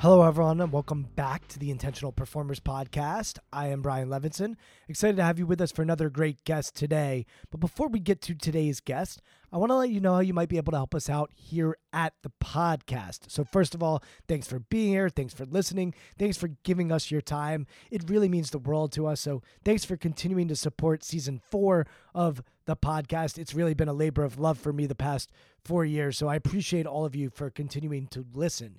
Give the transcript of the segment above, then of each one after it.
Hello, everyone, and welcome back to the Intentional Performers Podcast. I am Brian Levinson. Excited to have you with us for another great guest today. But before we get to today's guest, I want to let you know how you might be able to help us out here at the podcast. So, first of all, thanks for being here. Thanks for listening. Thanks for giving us your time. It really means the world to us. So, thanks for continuing to support season four of the podcast. It's really been a labor of love for me the past four years. So, I appreciate all of you for continuing to listen.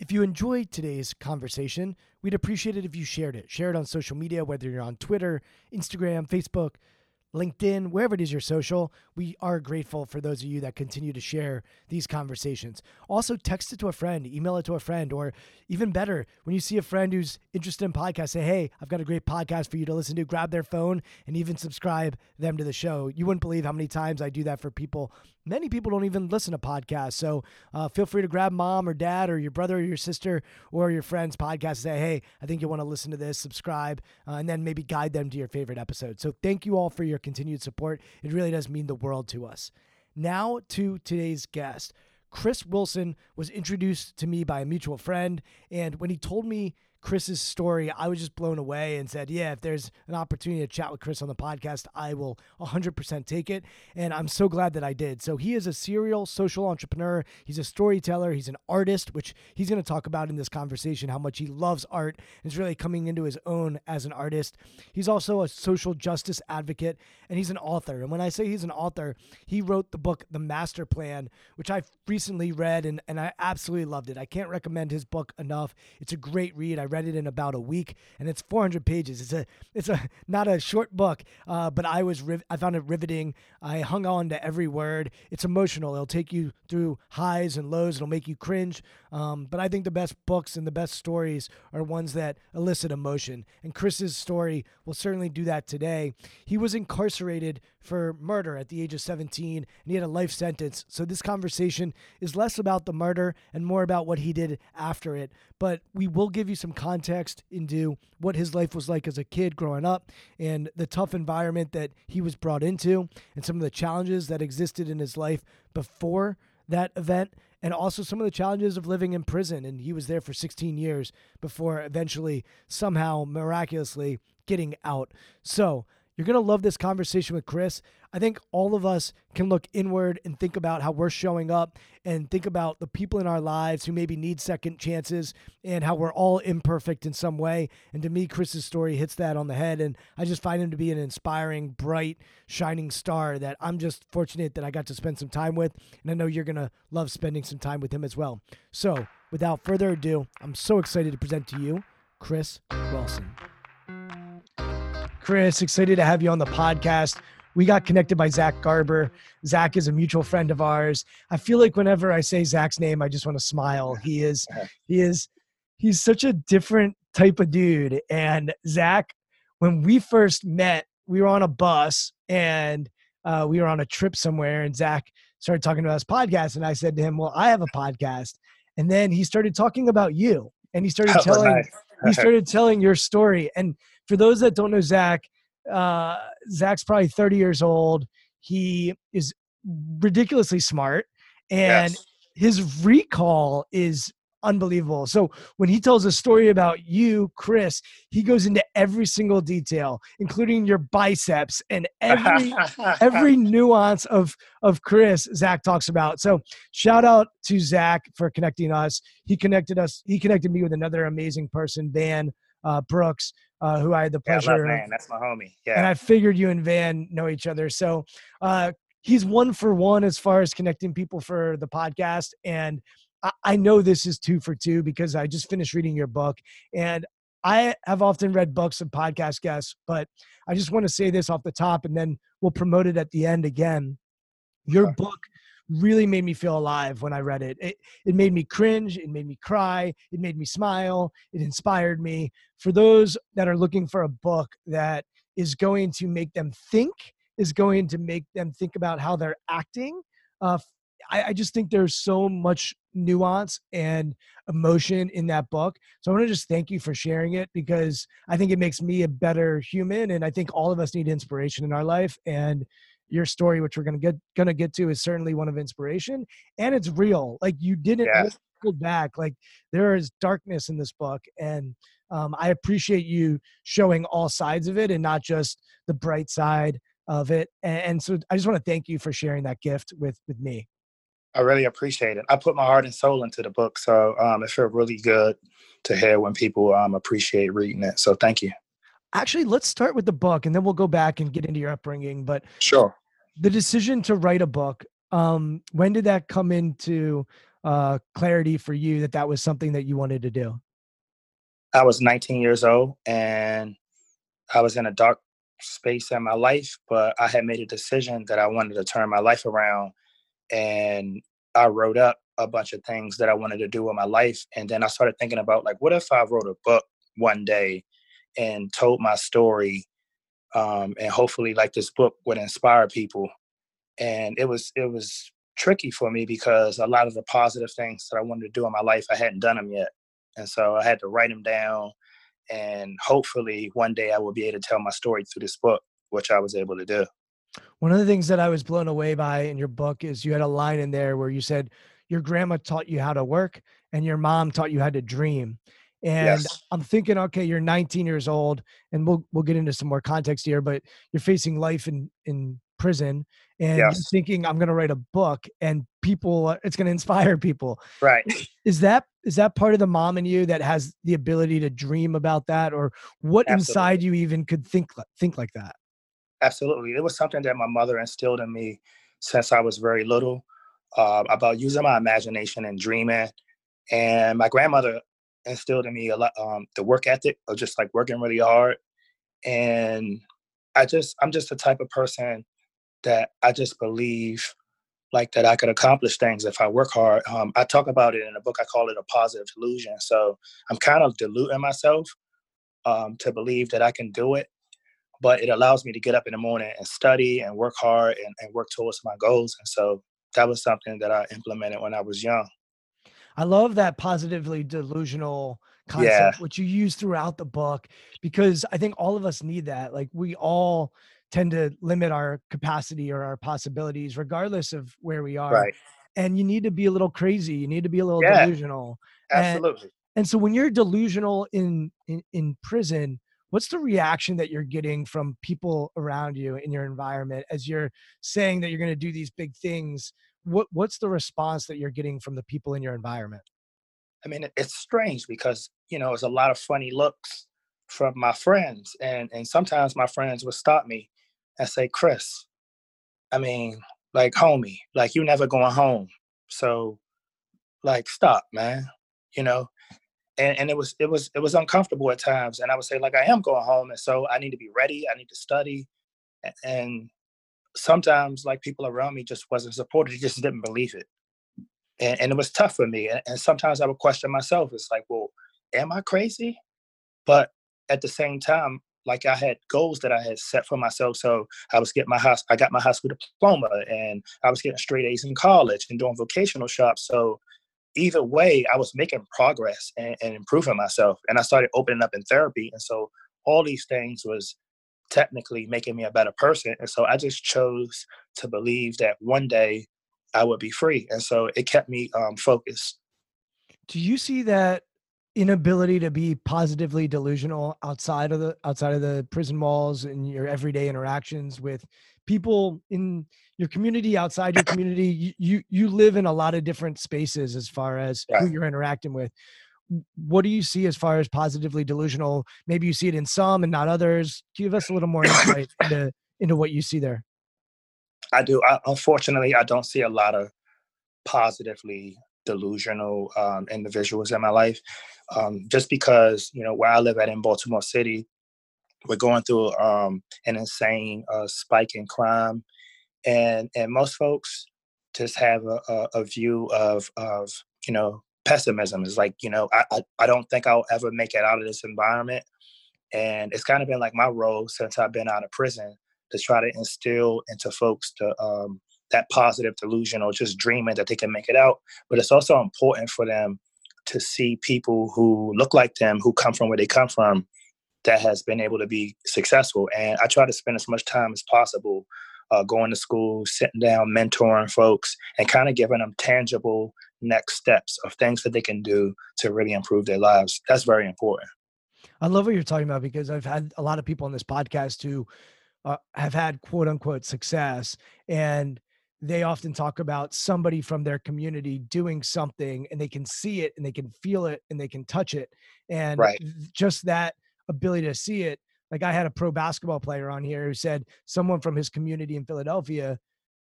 If you enjoyed today's conversation, we'd appreciate it if you shared it. Share it on social media, whether you're on Twitter, Instagram, Facebook, LinkedIn, wherever it is your social. We are grateful for those of you that continue to share these conversations. Also, text it to a friend, email it to a friend, or even better, when you see a friend who's interested in podcasts, say, Hey, I've got a great podcast for you to listen to. Grab their phone and even subscribe them to the show. You wouldn't believe how many times I do that for people. Many people don't even listen to podcasts. So uh, feel free to grab mom or dad or your brother or your sister or your friend's podcast and say, Hey, I think you want to listen to this, subscribe, uh, and then maybe guide them to your favorite episode. So thank you all for your continued support. It really does mean the world to us. Now to today's guest. Chris Wilson was introduced to me by a mutual friend, and when he told me Chris's story, I was just blown away and said, Yeah, if there's an opportunity to chat with Chris on the podcast, I will 100% take it. And I'm so glad that I did. So, he is a serial social entrepreneur. He's a storyteller. He's an artist, which he's going to talk about in this conversation how much he loves art and is really coming into his own as an artist. He's also a social justice advocate and he's an author. And when I say he's an author, he wrote the book, The Master Plan, which I recently read and, and I absolutely loved it. I can't recommend his book enough. It's a great read. I read it in about a week, and it's 400 pages. It's a it's a not a short book, uh, but I was riv- I found it riveting. I hung on to every word. It's emotional. It'll take you through highs and lows. It'll make you cringe. Um, but I think the best books and the best stories are ones that elicit emotion. And Chris's story will certainly do that today. He was incarcerated for murder at the age of 17, and he had a life sentence. So this conversation is less about the murder and more about what he did after it. But we will give you some context into what his life was like as a kid growing up and the tough environment that he was brought into and some of the challenges that existed in his life before that event and also some of the challenges of living in prison and he was there for 16 years before eventually somehow miraculously getting out. So, you're going to love this conversation with Chris. I think all of us can look inward and think about how we're showing up and think about the people in our lives who maybe need second chances and how we're all imperfect in some way. And to me, Chris's story hits that on the head. And I just find him to be an inspiring, bright, shining star that I'm just fortunate that I got to spend some time with. And I know you're going to love spending some time with him as well. So without further ado, I'm so excited to present to you Chris Wilson. Chris, excited to have you on the podcast. We got connected by Zach Garber. Zach is a mutual friend of ours. I feel like whenever I say Zach's name, I just want to smile. He is, he is, he's such a different type of dude. And Zach, when we first met, we were on a bus and uh, we were on a trip somewhere, and Zach started talking about his podcast, and I said to him, "Well, I have a podcast," and then he started talking about you, and he started Oh, telling nice. he started telling your story. And for those that don't know Zach, uh, Zach's probably 30 years old. He is ridiculously smart, and Yes. his recall is unbelievable. So when he tells a story about you, Chris, he goes into every single detail, including your biceps and every every nuance of of Chris Zach talks about. So shout out to Zach for connecting us. He connected us. He connected me with another amazing person, Van uh, Brooks, uh, who I had the pleasure. Yeah, I love. Van. That's my homie. Yeah. and I figured you and Van know each other. So uh, he's one for one as far as connecting people for the podcast. And I, I know this is two for two because I just finished reading your book. And I have often read books of podcast guests, but I just want to say this off the top and then we'll promote it at the end again. Your Sure. book really made me feel alive when I read it. It it made me cringe, it made me cry, it made me smile, it inspired me. For those that are looking for a book that is going to make them think, is going to make them think about how they're acting. Uh, I, I just think there's so much nuance and emotion in that book. So I want to just thank you for sharing it because I think it makes me a better human, and I think all of us need inspiration in our life. And your story, which we're gonna get gonna get to, is certainly one of inspiration, and it's real. Like you didn't Yeah. hold back. Like there is darkness in this book, and um, I appreciate you showing all sides of it and not just the bright side of it. And, and so I just want to thank you for sharing that gift with with me. I really appreciate it. I put my heart and soul into the book, so um, it felt really good to hear when people um, appreciate reading it. So thank you. Actually, let's start with the book, and then we'll go back and get into your upbringing. But Sure. the decision to write a book, um, when did that come into uh, clarity for you that that was something that you wanted to do? I was 19 years old and I was in a dark space in my life, but I had made a decision that I wanted to turn my life around. And I wrote up a bunch of things that I wanted to do with my life. And then I started thinking about, like, what if I wrote a book one day and told my story? Um, and hopefully, like, this book would inspire people. And it was, it was tricky for me because a lot of the positive things that I wanted to do in my life, I hadn't done them yet. And so I had to write them down. And hopefully one day I will be able to tell my story through this book, which I was able to do. One of the things that I was blown away by in your book is you had a line in there where you said your grandma taught you how to work and your mom taught you how to dream. And Yes. I'm thinking, okay, you're 19 years old, and we'll we'll get into some more context here, but you're facing life in in prison, and you're Yes. thinking, I'm gonna write a book, and people, uh, it's gonna inspire people. Right. Is that is that part of the mom in you that has the ability to dream about that, or what inside you even could think think like that? Absolutely. It was something that my mother instilled in me since I was very little uh, about using my imagination and dreaming. And my grandmother instilled in me a lot um, the work ethic of just like working really hard. And I just, I'm just the type of person that I just believe like that I could accomplish things if I work hard. Um, I talk about it in a book. I call it a positive delusion. So I'm kind of deluding myself um, to believe that I can do it but it allows me to get up in the morning and study and work hard and, and work towards my goals. And so that was something that I implemented when I was young. I love that positively delusional Yeah. concept, which you use throughout the book, because I think all of us need that. Like we all tend to limit our capacity or our possibilities, regardless of where we are. Right. And you need to be a little crazy. You need to be a little Yeah. delusional. And- Absolutely. And so when you're delusional in, in in prison, what's the reaction that you're getting from people around you in your environment as you're saying that you're going to do these big things? What what's the response that you're getting from the people in your environment? I mean, it's strange because, you know, it's a lot of funny looks from my friends. And, and sometimes my friends would stop me and say, Chris, I mean, like, homie, like, you never going home. So, like, stop, man, you know? and, and it was it was it was uncomfortable at times and i would say like i am going home and so i need to be ready i need to study and sometimes like people around me just wasn't supported just didn't believe it and, and it was tough for me and, and sometimes i would question myself it's like well am i crazy but at the same time like i had goals that i had set for myself so i was getting my high i got my high school diploma and i was getting straight a's in college and doing vocational shops so either way, I was making progress and, and improving myself. And I started opening up in therapy. And so all these things was technically making me a better person. And so I just chose to believe that one day I would be free. And so it kept me um, focused. Do you see that inability to be positively delusional outside of the outside of the prison walls and your everyday interactions with people in your community outside your community you you, you live in a lot of different spaces as far as who you're interacting with what do you see as far as positively delusional? Maybe you see it in some and not others. Give us a little more insight into into what you see there. I do. I, unfortunately i don't see a lot of positively delusional um, individuals in my life. Um, just because you know where I live at in Baltimore City, we're going through um, an insane uh, spike in crime, and and most folks just have a, a, a view of of you know pessimism. Is like you know I, I I don't think I'll ever make it out of this environment, and it's kind of been like my role since I've been out of prison to try to instill into folks to um, that positive delusion or just dreaming that they can make it out. But it's also important for them to see people who look like them, who come from where they come from, that has been able to be successful. And I try to spend as much time as possible uh, going to school, sitting down, mentoring folks, and kind of giving them tangible next steps of things that they can do to really improve their lives. That's very important. I love what you're talking about because I've had a lot of people on this podcast who uh, have had quote unquote success and they often talk about somebody from their community doing something and they can see it and they can feel it and they can touch it and right. just that ability to see it like i had a pro basketball player on here who said someone from his community in philadelphia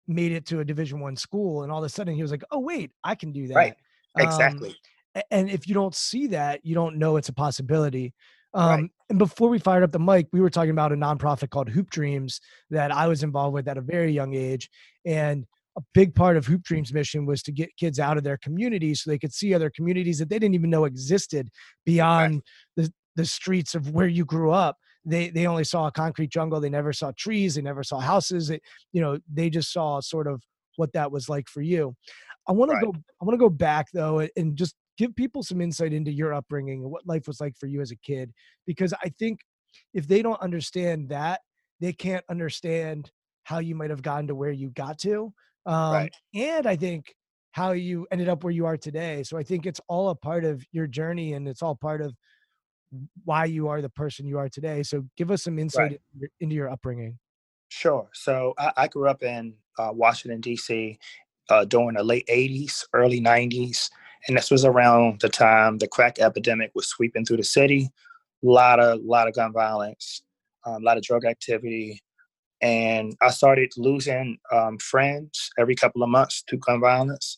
made it to a division one school and all of a sudden he was like oh wait i can do that right exactly um, and if you don't see that you don't know it's a possibility um, right. And before we fired up the mic, we were talking about a nonprofit called Hoop Dreams that I was involved with at a very young age. And a big part of Hoop Dreams' mission was to get kids out of their communities so they could see other communities that they didn't even know existed beyond right. the, the streets of where you grew up. They they only saw a concrete jungle. They never saw trees. They never saw houses. They, you know, they just saw sort of what that was like for you. I want right. to go. I want to go back though and just give people some insight into your upbringing and what life was like for you as a kid because i think if they don't understand that they can't understand how you might have gotten to where you got to um, right. and i think how you ended up where you are today so i think it's all a part of your journey and it's all part of why you are the person you are today so give us some insight right. into, your, into, your, upbringing sure so i, I grew up in uh, washington d.c uh, during the late 80s early 90s and this was around the time the crack epidemic was sweeping through the city. A lot of lot of gun violence, um, a lot of drug activity, and I started losing um, friends every couple of months to gun violence.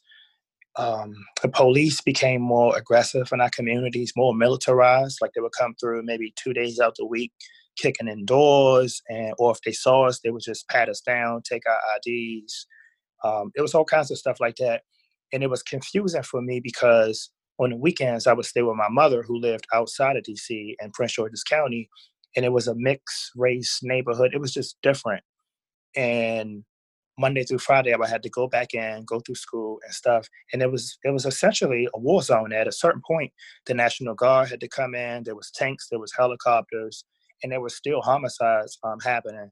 Um, the police became more aggressive in our communities, more militarized. Like they would come through maybe two days out the week, kicking in doors, and or if they saw us, they would just pat us down, take our IDs. Um, it was all kinds of stuff like that and it was confusing for me because on the weekends I would stay with my mother who lived outside of DC in Prince George's County, and it was a mixed race neighborhood. It was just different, and Monday through Friday I had to go back in, go through school and stuff, and it was it was essentially a war zone. At a certain point, the National Guard had to come in. There was tanks, there was helicopters, and there were still homicides um, happening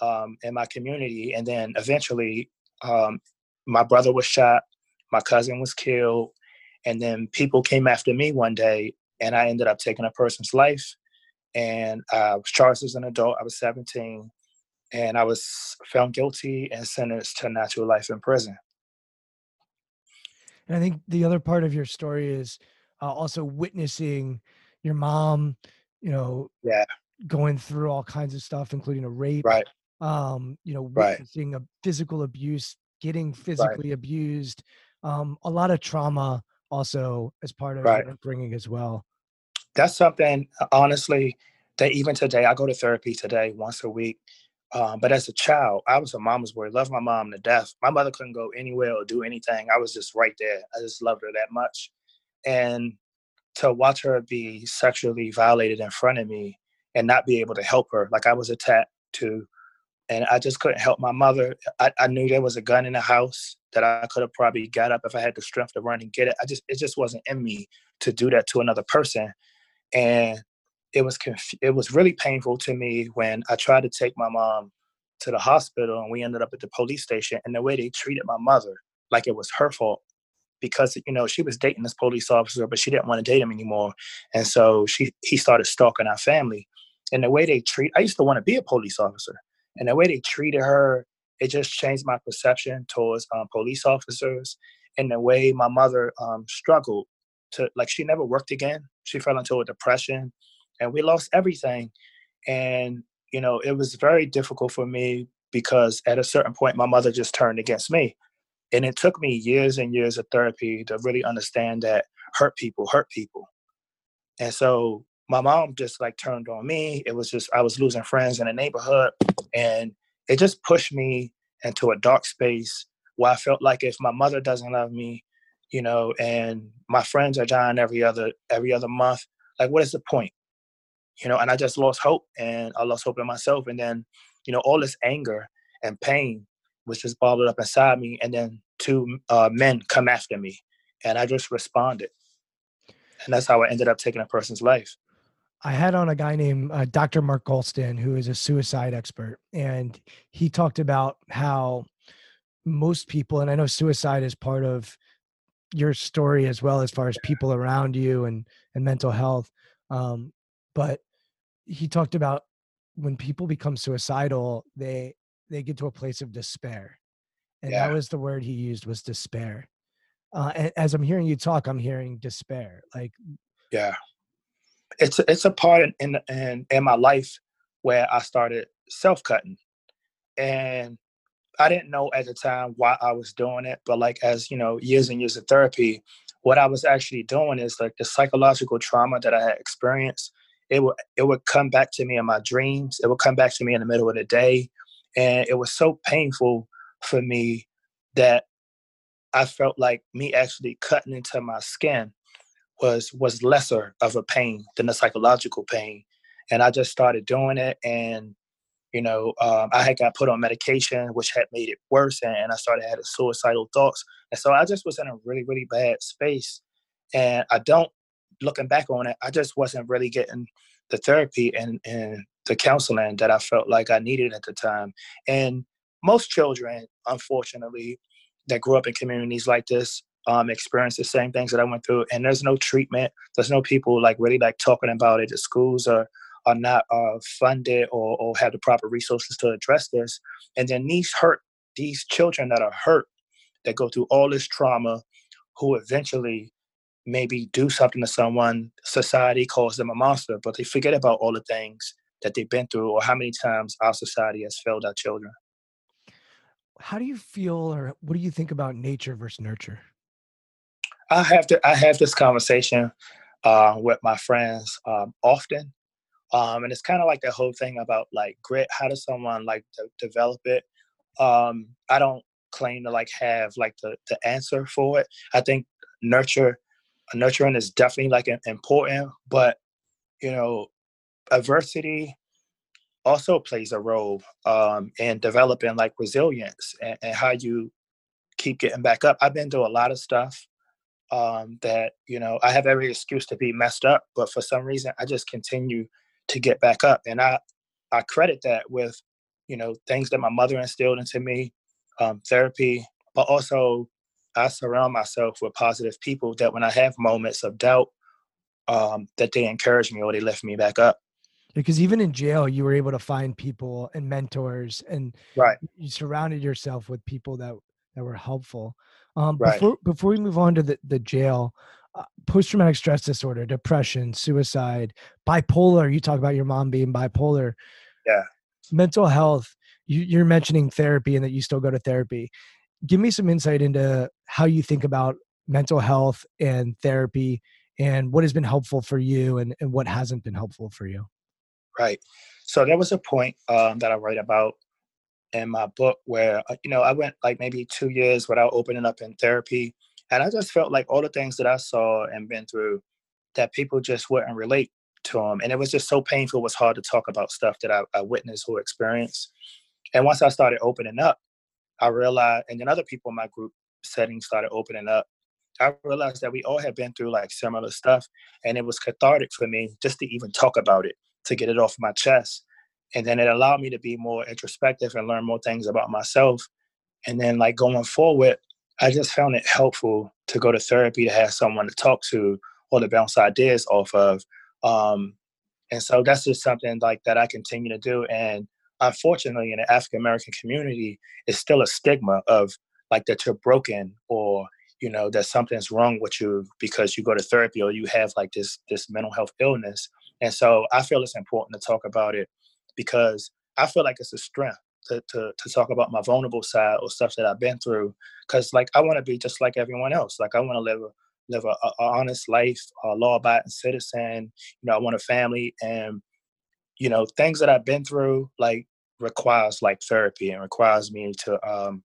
um, in my community. And then eventually, um, my brother was shot my cousin was killed, and then people came after me one day, and I ended up taking a person's life. And I was charged as an adult. I was 17, and I was found guilty and sentenced to natural life in prison. And I think the other part of your story is uh, also witnessing your mom, you know, yeah, going through all kinds of stuff, including a rape, right? Um, you know, witnessing right. a physical abuse, getting physically right. abused, um, a lot of trauma also as part of right. bringing as well. That's something, honestly, that even today, I go to therapy today once a week. Um, but as a child, I was a mama's boy, loved my mom to death. My mother couldn't go anywhere or do anything. I was just right there. I just loved her that much. And to watch her be sexually violated in front of me and not be able to help her, like I was attacked to, and I just couldn't help my mother. I, I knew there was a gun in the house that I could have probably got up if I had the strength to run and get it. I just it just wasn't in me to do that to another person, and it was conf- it was really painful to me when I tried to take my mom to the hospital and we ended up at the police station and the way they treated my mother like it was her fault because you know she was dating this police officer but she didn't want to date him anymore. And so she he started stalking our family. And the way they treat i used to want to be a police officer. And the way they treated her it just changed my perception towards um, police officers and the way my mother um, struggled to like she never worked again. She fell into a depression and we lost everything and you know it was very difficult for me because at a certain point my mother just turned against me and it took me years and years of therapy to really understand that hurt people hurt people and so my mom just like turned on me it was just i was losing friends in the neighborhood and it just pushed me into a dark space where i felt like if my mother doesn't love me you know and my friends are dying every other every other month like what is the point you know and i just lost hope and i lost hope in myself and then you know all this anger and pain was just bottled up inside me and then two uh, men come after me and i just responded and that's how i ended up taking a person's life I had on a guy named uh, Dr. Mark Goldstein, who is a suicide expert, and he talked about how most people, and I know suicide is part of your story as well as far as people around you and and mental health. Um, but he talked about when people become suicidal, they they get to a place of despair, and Yeah. that was the word he used was despair. Uh, and as I'm hearing you talk, I'm hearing despair. Like yeah it's a, it's a part in, in in in my life where i started self-cutting and i didn't know at the time why i was doing it but like as you know years and years of therapy what i was actually doing is like the psychological trauma that i had experienced it would it would come back to me in my dreams. It would come back to me in the middle of the day. And it was so painful for me that i felt like me actually cutting into my skin was was lesser of a pain than the psychological pain. And i just started doing it and you know um, i had got put on medication which had made it worse and, and i started having suicidal thoughts. And so i just was in a really really bad space. And i don't looking back on it i just wasn't really getting the therapy and, and the counseling that i felt like i needed at the time and most children unfortunately that grew up in communities like this um, experience the same things that I went through, and there's no treatment. There's no people like really like talking about it. The schools are are not uh, funded or, or have the proper resources to address this. And then these hurt, these children that are hurt, that go through all this trauma, who eventually maybe do something to someone, society calls them a monster, but they forget about all the things that they've been through or how many times our society has failed our children. how do you feel or what do you think about nature versus nurture? I have to I have this conversation uh, with my friends um, often, um, and it's kind of like the whole thing about like grit. How does someone like de- develop it? Um, I don't claim to like have like the the answer for it. I think nurture nurturing is definitely like im- important, but you know, adversity also plays a role um, in developing like resilience and, and how you keep getting back up. I've been through a lot of stuff um, that you know I have every excuse to be messed up, but for some reason I just continue to get back up, and I I credit that with you know things that my mother instilled into me, um, therapy, but also I surround myself with positive people that when I have moments of doubt, um, that they encourage me or they lift me back up. Because even in jail, you were able to find people and mentors, and Right. you surrounded yourself with people that that were helpful. Um, Right. Before before we move on to the the jail, uh, post traumatic stress disorder, depression, suicide, bipolar. You talk about your mom being bipolar. Yeah. Mental health. You, you're mentioning therapy and that you still go to therapy. Give me some insight into how you think about mental health and therapy, and what has been helpful for you, and, and what hasn't been helpful for you. Right. So there was a point um, that I write about in my book where uh, you know I went like maybe two years without opening up in therapy, and I just felt like all the things that I saw and been through that people just wouldn't relate to them, and it was just so painful. It was hard to talk about stuff that I, I witnessed or experienced. And once I started opening up, I realized, and then other people in my group setting started opening up, I realized that we all had been through like similar stuff, and it was cathartic for me just to even talk about it, to get it off my chest, and then it allowed me to be more introspective and learn more things about myself. And then like going forward, I just found it helpful to go to therapy to have someone to talk to or to bounce ideas off of. Um, and so that's just something like that I continue to do. And unfortunately, in the African American community, it's still a stigma of like that you're broken or you know that something's wrong with you because you go to therapy or you have like this this mental health illness. And so I feel it's important to talk about it because I feel like it's a strength to, to, to talk about my vulnerable side or stuff that I've been through. Cause like I want to be just like everyone else. Like I want to live a live a, a, honest life, a law-abiding citizen. You know, I want a family, and you know, things that I've been through like requires like therapy and requires me to um,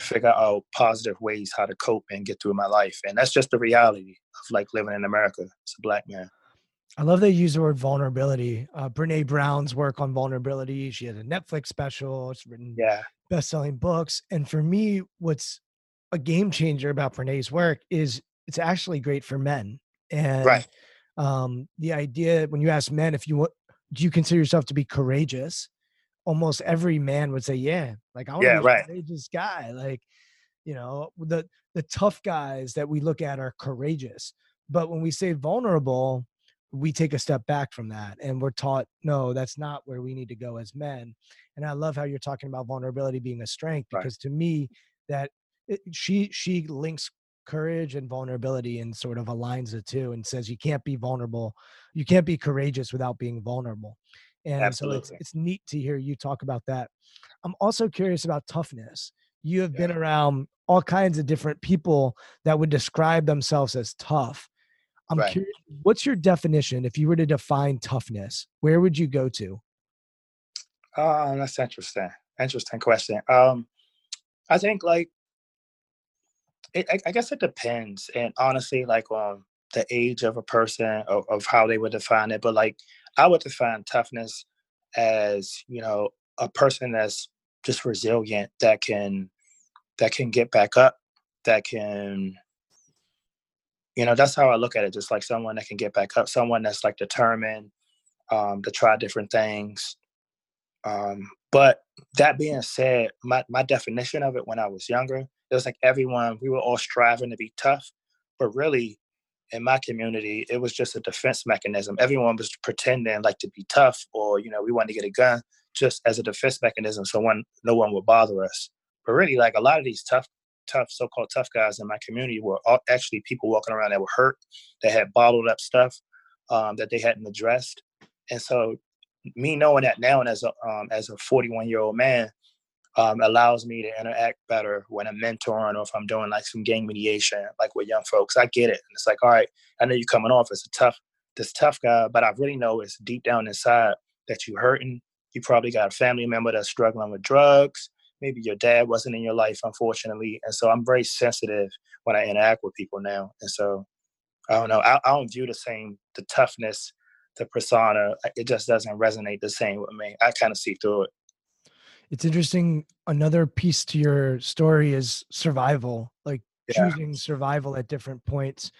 figure out positive ways how to cope and get through my life. And that's just the reality of like living in America as a black man. I love they use the word vulnerability. Uh, Brene Brown's work on vulnerability. She has a Netflix special. it's written yeah. best-selling books. And for me, what's a game changer about Brene's work is it's actually great for men. And right. um, the idea when you ask men if you want, do you consider yourself to be courageous? Almost every man would say, "Yeah." Like I want yeah, to right. a courageous guy. Like you know, the the tough guys that we look at are courageous, but when we say vulnerable, we take a step back from that and we're taught no that's not where we need to go as men and i love how you're talking about vulnerability being a strength because right. to me that it, she she links courage and vulnerability and sort of aligns the two and says you can't be vulnerable you can't be courageous without being vulnerable. And Absolutely. so it's, it's neat to hear you talk about that. I'm also curious about toughness. You have yeah. been around all kinds of different people that would describe themselves as tough. I'm right. curious what's your definition? If you were to define toughness where would you go to? Uh, that's interesting interesting question. Um i think like it, I, I, guess it depends, and honestly, like um, the age of a person of, of how they would define it. But like, I would define toughness as you know a person that's just resilient, that can that can get back up, that can you know that's how I look at it. Just like someone that can get back up, someone that's like determined um, to try different things. Um, but that being said, my, my definition of it when I was younger it was like everyone we were all striving to be tough but really in my community it was just a defense mechanism. Everyone was pretending like to be tough or you know we wanted to get a gun just as a defense mechanism so one no one would bother us. But really like a lot of these tough tough so-called tough guys in my community were all, actually people walking around that were hurt that had bottled up stuff um, that they hadn't addressed. And so me knowing that now and as a um, as a 41 year old man um, allows me to interact better when I'm mentoring or if I'm doing like some gang mediation, like with young folks. I get it. And it's like, all right, I know you're coming off as a tough, this tough guy, but I really know it's deep down inside that you're hurting. You probably got a family member that's struggling with drugs. Maybe your dad wasn't in your life, unfortunately. And so I'm very sensitive when I interact with people now. And so I don't know. I, I don't view the same, the toughness, the persona. It just doesn't resonate the same with me. I kind of see through it it's interesting. Another piece to your story is survival, like yeah. choosing survival at different points,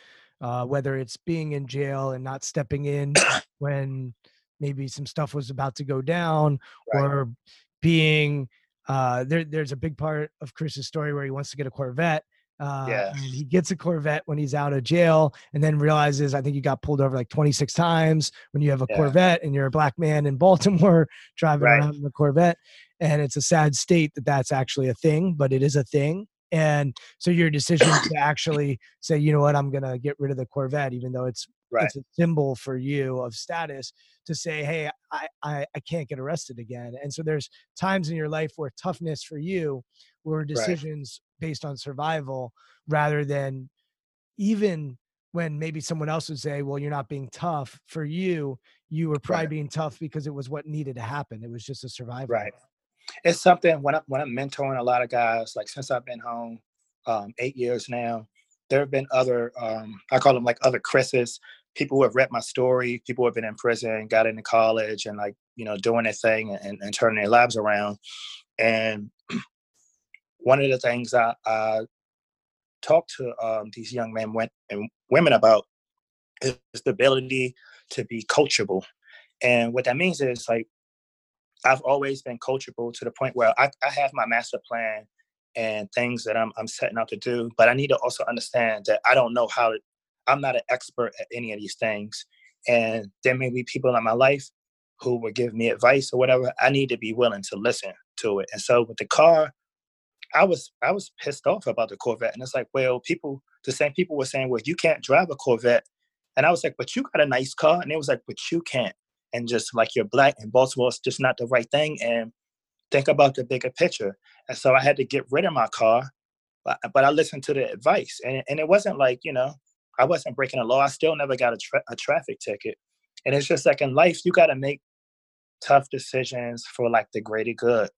uh, whether it's being in jail and not stepping in when maybe some stuff was about to go down, right. or being uh, there. There's a big part of Chris's story where he wants to get a Corvette. Uh, yeah. And he gets a Corvette when he's out of jail and then realizes, I think you got pulled over like 26 times when you have a yeah. Corvette and you're a black man in Baltimore driving right. around in a Corvette and it's a sad state that that's actually a thing but it is a thing and so your decision to actually say you know what i'm going to get rid of the corvette even though it's right. it's a symbol for you of status to say hey I, I i can't get arrested again and so there's times in your life where toughness for you were decisions right. based on survival rather than even when maybe someone else would say well you're not being tough for you you were probably right. being tough because it was what needed to happen it was just a survival right it's something when I, when I'm mentoring a lot of guys, like since I've been home, um, eight years now, there have been other um, I call them like other Chris's, people who have read my story, people who have been in prison, got into college, and like you know doing their thing and, and turning their lives around. And one of the things I, I talk to um, these young men and women about is the ability to be coachable. And what that means is like I've always been coachable to the point where I, I have my master plan and things that I'm I'm setting out to do, but I need to also understand that I don't know how to, I'm not an expert at any of these things. And there may be people in my life who will give me advice or whatever. I need to be willing to listen to it. And so with the car, I was I was pissed off about the Corvette. And it's like, well, people, the same people were saying, well, you can't drive a Corvette. And I was like, but you got a nice car. And it was like, but you can't. And just like you're black and Baltimore, it's just not the right thing. And think about the bigger picture. And so I had to get rid of my car, but, but I listened to the advice. And, and it wasn't like, you know, I wasn't breaking a law. I still never got a, tra- a traffic ticket. And it's just like in life, you got to make tough decisions for like the greater good.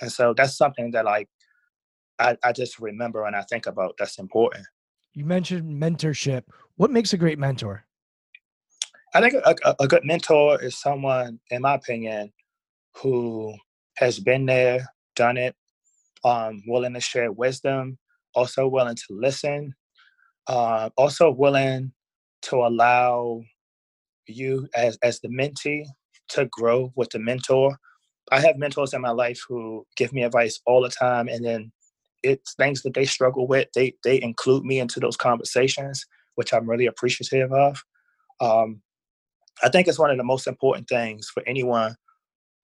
And so that's something that like I, I just remember and I think about that's important. You mentioned mentorship. What makes a great mentor? I think a, a, a good mentor is someone, in my opinion, who has been there, done it, um, willing to share wisdom, also willing to listen, uh, also willing to allow you as as the mentee to grow with the mentor. I have mentors in my life who give me advice all the time, and then it's things that they struggle with. They they include me into those conversations, which I'm really appreciative of. Um, I think it's one of the most important things for anyone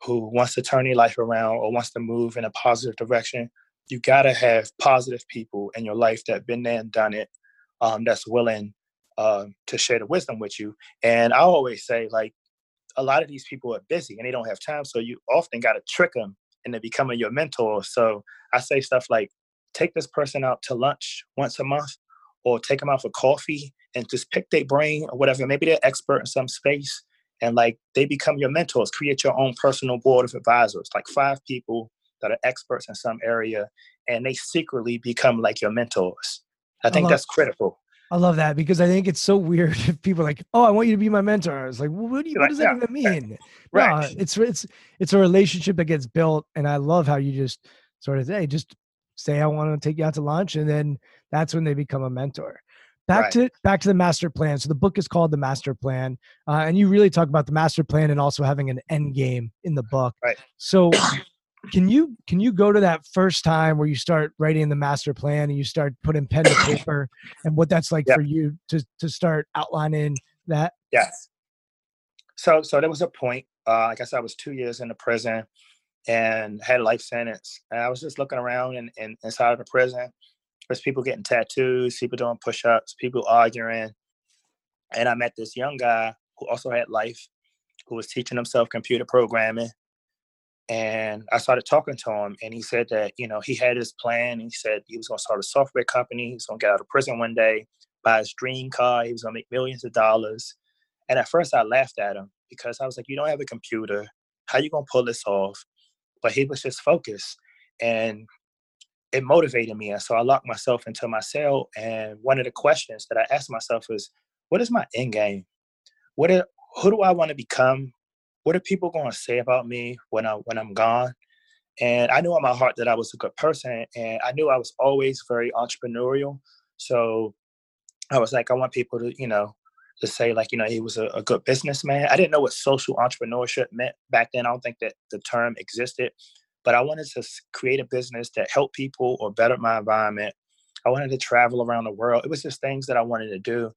who wants to turn their life around or wants to move in a positive direction. You got to have positive people in your life that been there and done it, um, that's willing uh, to share the wisdom with you. And I always say, like, a lot of these people are busy and they don't have time, so you often got to trick them into becoming your mentor. So I say stuff like, take this person out to lunch once a month, or take them out for coffee and just pick their brain or whatever. Maybe they're expert in some space and like they become your mentors. Create your own personal board of advisors, like five people that are experts in some area, and they secretly become like your mentors. I think I love, that's critical. I love that because I think it's so weird if people are like, "Oh, I want you to be my mentor." It's like, well, what, do you, what does that even mean? Right. No, it's it's it's a relationship that gets built, and I love how you just sort of say, just say, "I want to take you out to lunch," and then that's when they become a mentor back right. to back to the master plan so the book is called the master plan uh, and you really talk about the master plan and also having an end game in the book right so can you can you go to that first time where you start writing the master plan and you start putting pen to paper and what that's like for you to to start outlining that yes so so there was a point uh, i guess i was two years in the prison and had a life sentence and i was just looking around and in, inside of the prison there's people getting tattoos, people doing push-ups, people arguing. And I met this young guy who also had life, who was teaching himself computer programming. And I started talking to him, and he said that you know he had his plan. He said he was going to start a software company. He was going to get out of prison one day, buy his dream car. He was going to make millions of dollars. And at first, I laughed at him because I was like, "You don't have a computer. How you going to pull this off?" But he was just focused, and it motivated me. And so I locked myself into my cell. And one of the questions that I asked myself was, what is my end game? What are, who do I want to become? What are people going to say about me when I when I'm gone? And I knew in my heart that I was a good person, and I knew I was always very entrepreneurial. So I was like, I want people to, you know, to say like, you know, he was a, a good businessman. I didn't know what social entrepreneurship meant back then. I don't think that the term existed but I wanted to create a business that helped people or better my environment. I wanted to travel around the world. It was just things that I wanted to do.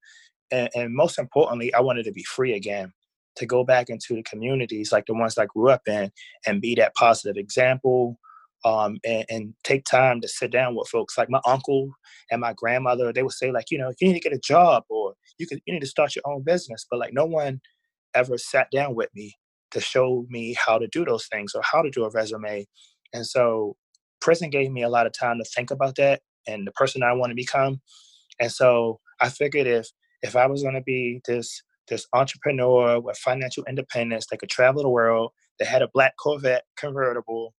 And, and most importantly, I wanted to be free again, to go back into the communities like the ones I grew up in and be that positive example um, and, and, take time to sit down with folks like my uncle and my grandmother. They would say like, you know, you need to get a job or you could you need to start your own business. But like no one ever sat down with me to show me how to do those things or how to do a resume. And so prison gave me a lot of time to think about that and the person I want to become. And so I figured if if I was going to be this this entrepreneur with financial independence that could travel the world, that had a black Corvette convertible,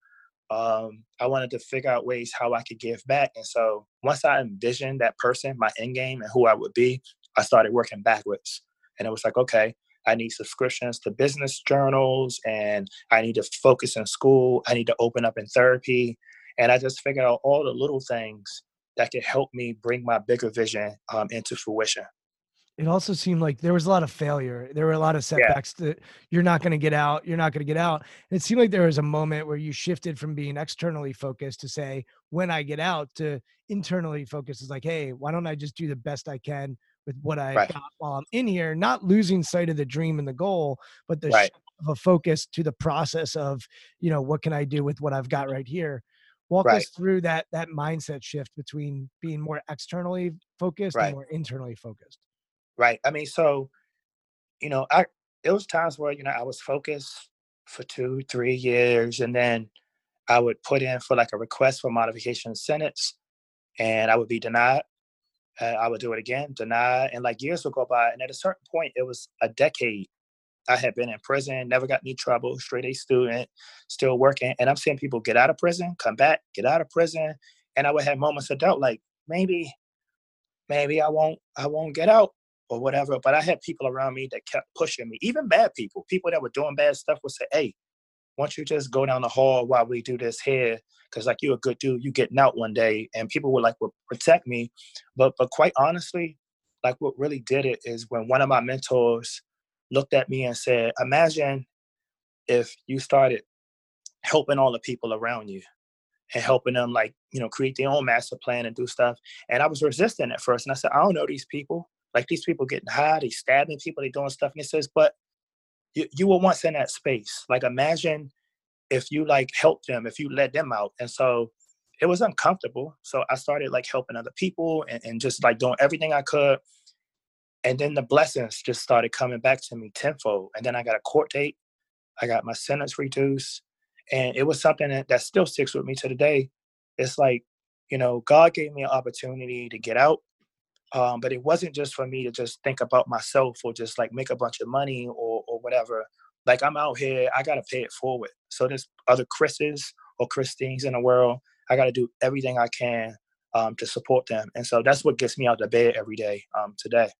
um, I wanted to figure out ways how I could give back. And so once I envisioned that person, my end game, and who I would be, I started working backwards. And it was like, okay, I need subscriptions to business journals and I need to focus in school. I need to open up in therapy. And I just figured out all the little things that could help me bring my bigger vision um, into fruition. It also seemed like there was a lot of failure. There were a lot of setbacks yeah. that you're not going to get out. You're not going to get out. And it seemed like there was a moment where you shifted from being externally focused to say, when I get out, to internally focused. Is like, hey, why don't I just do the best I can with what I right. got while I'm in here, not losing sight of the dream and the goal, but the right. of a focus to the process of, you know, what can I do with what I've got right here. Walk right. us through that that mindset shift between being more externally focused and more internally focused. Right. I mean, so, you know, I it was times where, you know, I was focused for two, three years, and then I would put in for like a request for modification sentence and I would be denied. Uh, I would do it again, denied, and like years would go by. And at a certain point, it was a decade. I had been in prison, never got any trouble, straight A student, still working. And I'm seeing people get out of prison, come back, get out of prison. And I would have moments of doubt, like maybe, maybe I won't, I won't get out or whatever. But I had people around me that kept pushing me, even bad people, people that were doing bad stuff would say, Hey, why don't you just go down the hall while we do this here? Because like you're a good dude, you getting out one day, and people would like would protect me. But but quite honestly, like what really did it is when one of my mentors looked at me and said, "Imagine if you started helping all the people around you." and helping them like you know create their own master plan and do stuff and i was resistant at first and i said i don't know these people like these people getting high they stabbing people they doing stuff and he says but you, you were once in that space. Like imagine if you like helped them, if you let them out. And so it was uncomfortable. So I started like helping other people and, and just like doing everything I could. And then the blessings just started coming back to me tenfold. And then I got a court date. I got my sentence reduced. And it was something that, that still sticks with me to the day. It's like, you know, God gave me an opportunity to get out um, but it wasn't just for me to just think about myself or just like make a bunch of money or or whatever. Like I'm out here, I gotta pay it forward. So there's other Chris's or Christines in the world. I gotta do everything I can um, to support them, and so that's what gets me out of bed every day um, today.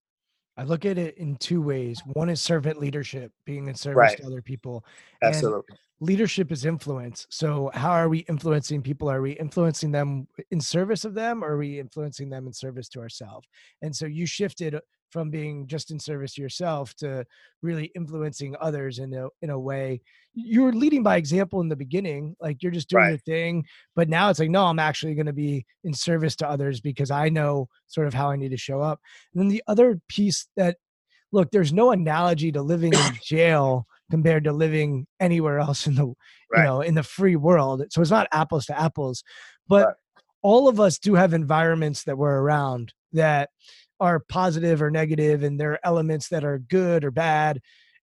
I look at it in two ways. One is servant leadership, being in service right. to other people. Absolutely leadership is influence. So how are we influencing people? Are we influencing them in service of them or are we influencing them in service to ourselves? And so you shifted from being just in service to yourself to really influencing others in a in a way you were leading by example in the beginning like you're just doing right. your thing but now it's like no i'm actually going to be in service to others because i know sort of how i need to show up and then the other piece that look there's no analogy to living in jail compared to living anywhere else in the right. you know in the free world so it's not apples to apples but right. all of us do have environments that we're around that are positive or negative and there are elements that are good or bad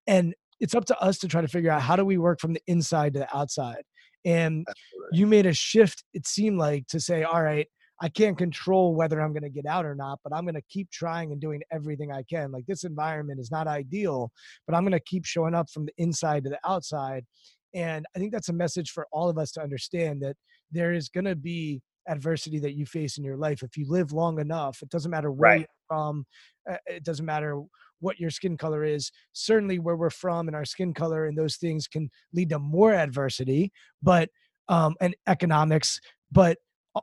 and it's up to us to try to figure out how do we work from the inside to the outside and you made a shift it seemed like to say all right I can't control whether I'm going to get out or not, but I'm going to keep trying and doing everything I can. Like this environment is not ideal, but I'm going to keep showing up from the inside to the outside. And I think that's a message for all of us to understand that there is going to be adversity that you face in your life. If you live long enough, it doesn't matter where right. you're from, uh, it doesn't matter what your skin color is. Certainly, where we're from and our skin color and those things can lead to more adversity, but um, and economics. But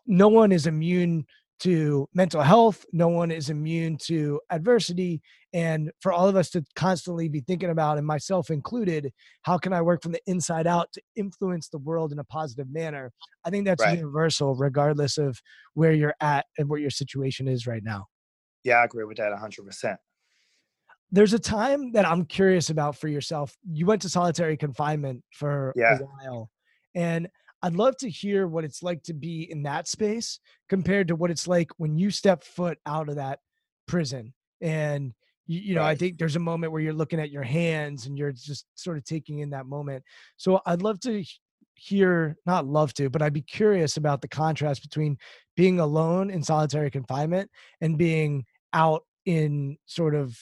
no one is immune to mental health. No one is immune to adversity. And for all of us to constantly be thinking about, and myself included, how can I work from the inside out to influence the world in a positive manner? I think that's right. universal, regardless of where you're at and what your situation is right now. Yeah, I agree with that 100%. There's a time that I'm curious about for yourself. You went to solitary confinement for yeah. a while. And I'd love to hear what it's like to be in that space compared to what it's like when you step foot out of that prison. And you, you know, right. I think there's a moment where you're looking at your hands and you're just sort of taking in that moment. So I'd love to hear, not love to, but I'd be curious about the contrast between being alone in solitary confinement and being out in sort of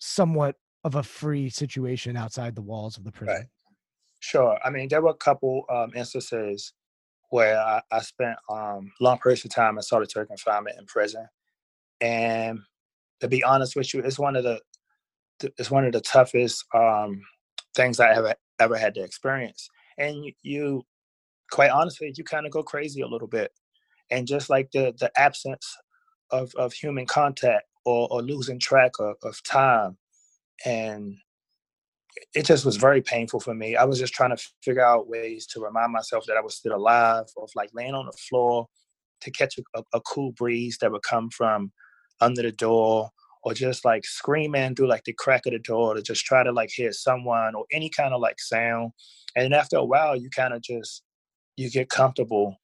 somewhat of a free situation outside the walls of the prison. Right. Sure. I mean, there were a couple um, instances where I, I spent um, long periods of time in solitary confinement in prison, and to be honest with you, it's one of the it's one of the toughest um, things I ever ever had to experience. And you, you quite honestly, you kind of go crazy a little bit. and just like the the absence of of human contact or, or losing track of, of time and it just was very painful for me i was just trying to figure out ways to remind myself that i was still alive of like laying on the floor to catch a, a cool breeze that would come from under the door or just like screaming through like the crack of the door to just try to like hear someone or any kind of like sound. And after a while you kind of just you get comfortable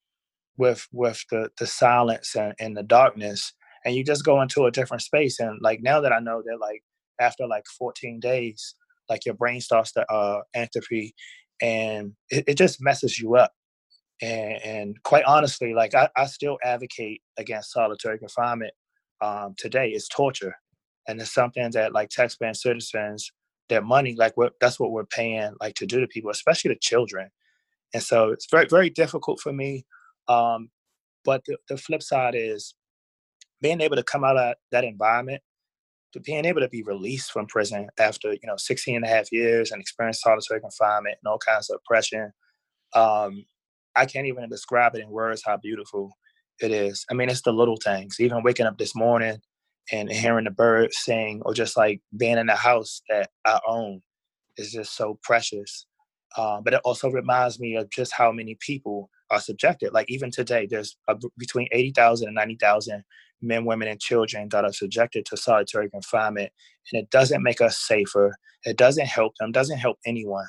with with the the silence and, and the darkness and you just go into a different space. And like now that i know that like after like 14 days like your brain starts to uh atrophy and it, it just messes you up. And, and quite honestly like I, I still advocate against solitary confinement um today is torture. And it's something that like taxpaying citizens their money like what that's what we're paying like to do to people especially the children. And so it's very very difficult for me um but the, the flip side is being able to come out of that environment to being able to be released from prison after you know 16 and a half years and experience solitary confinement and all kinds of oppression um, i can't even describe it in words how beautiful it is i mean it's the little things even waking up this morning and hearing the birds sing or just like being in a house that i own is just so precious uh, but it also reminds me of just how many people are subjected like even today there's a, between 80000 and 90000 men, women, and children that are subjected to solitary confinement. And it doesn't make us safer. It doesn't help them, doesn't help anyone.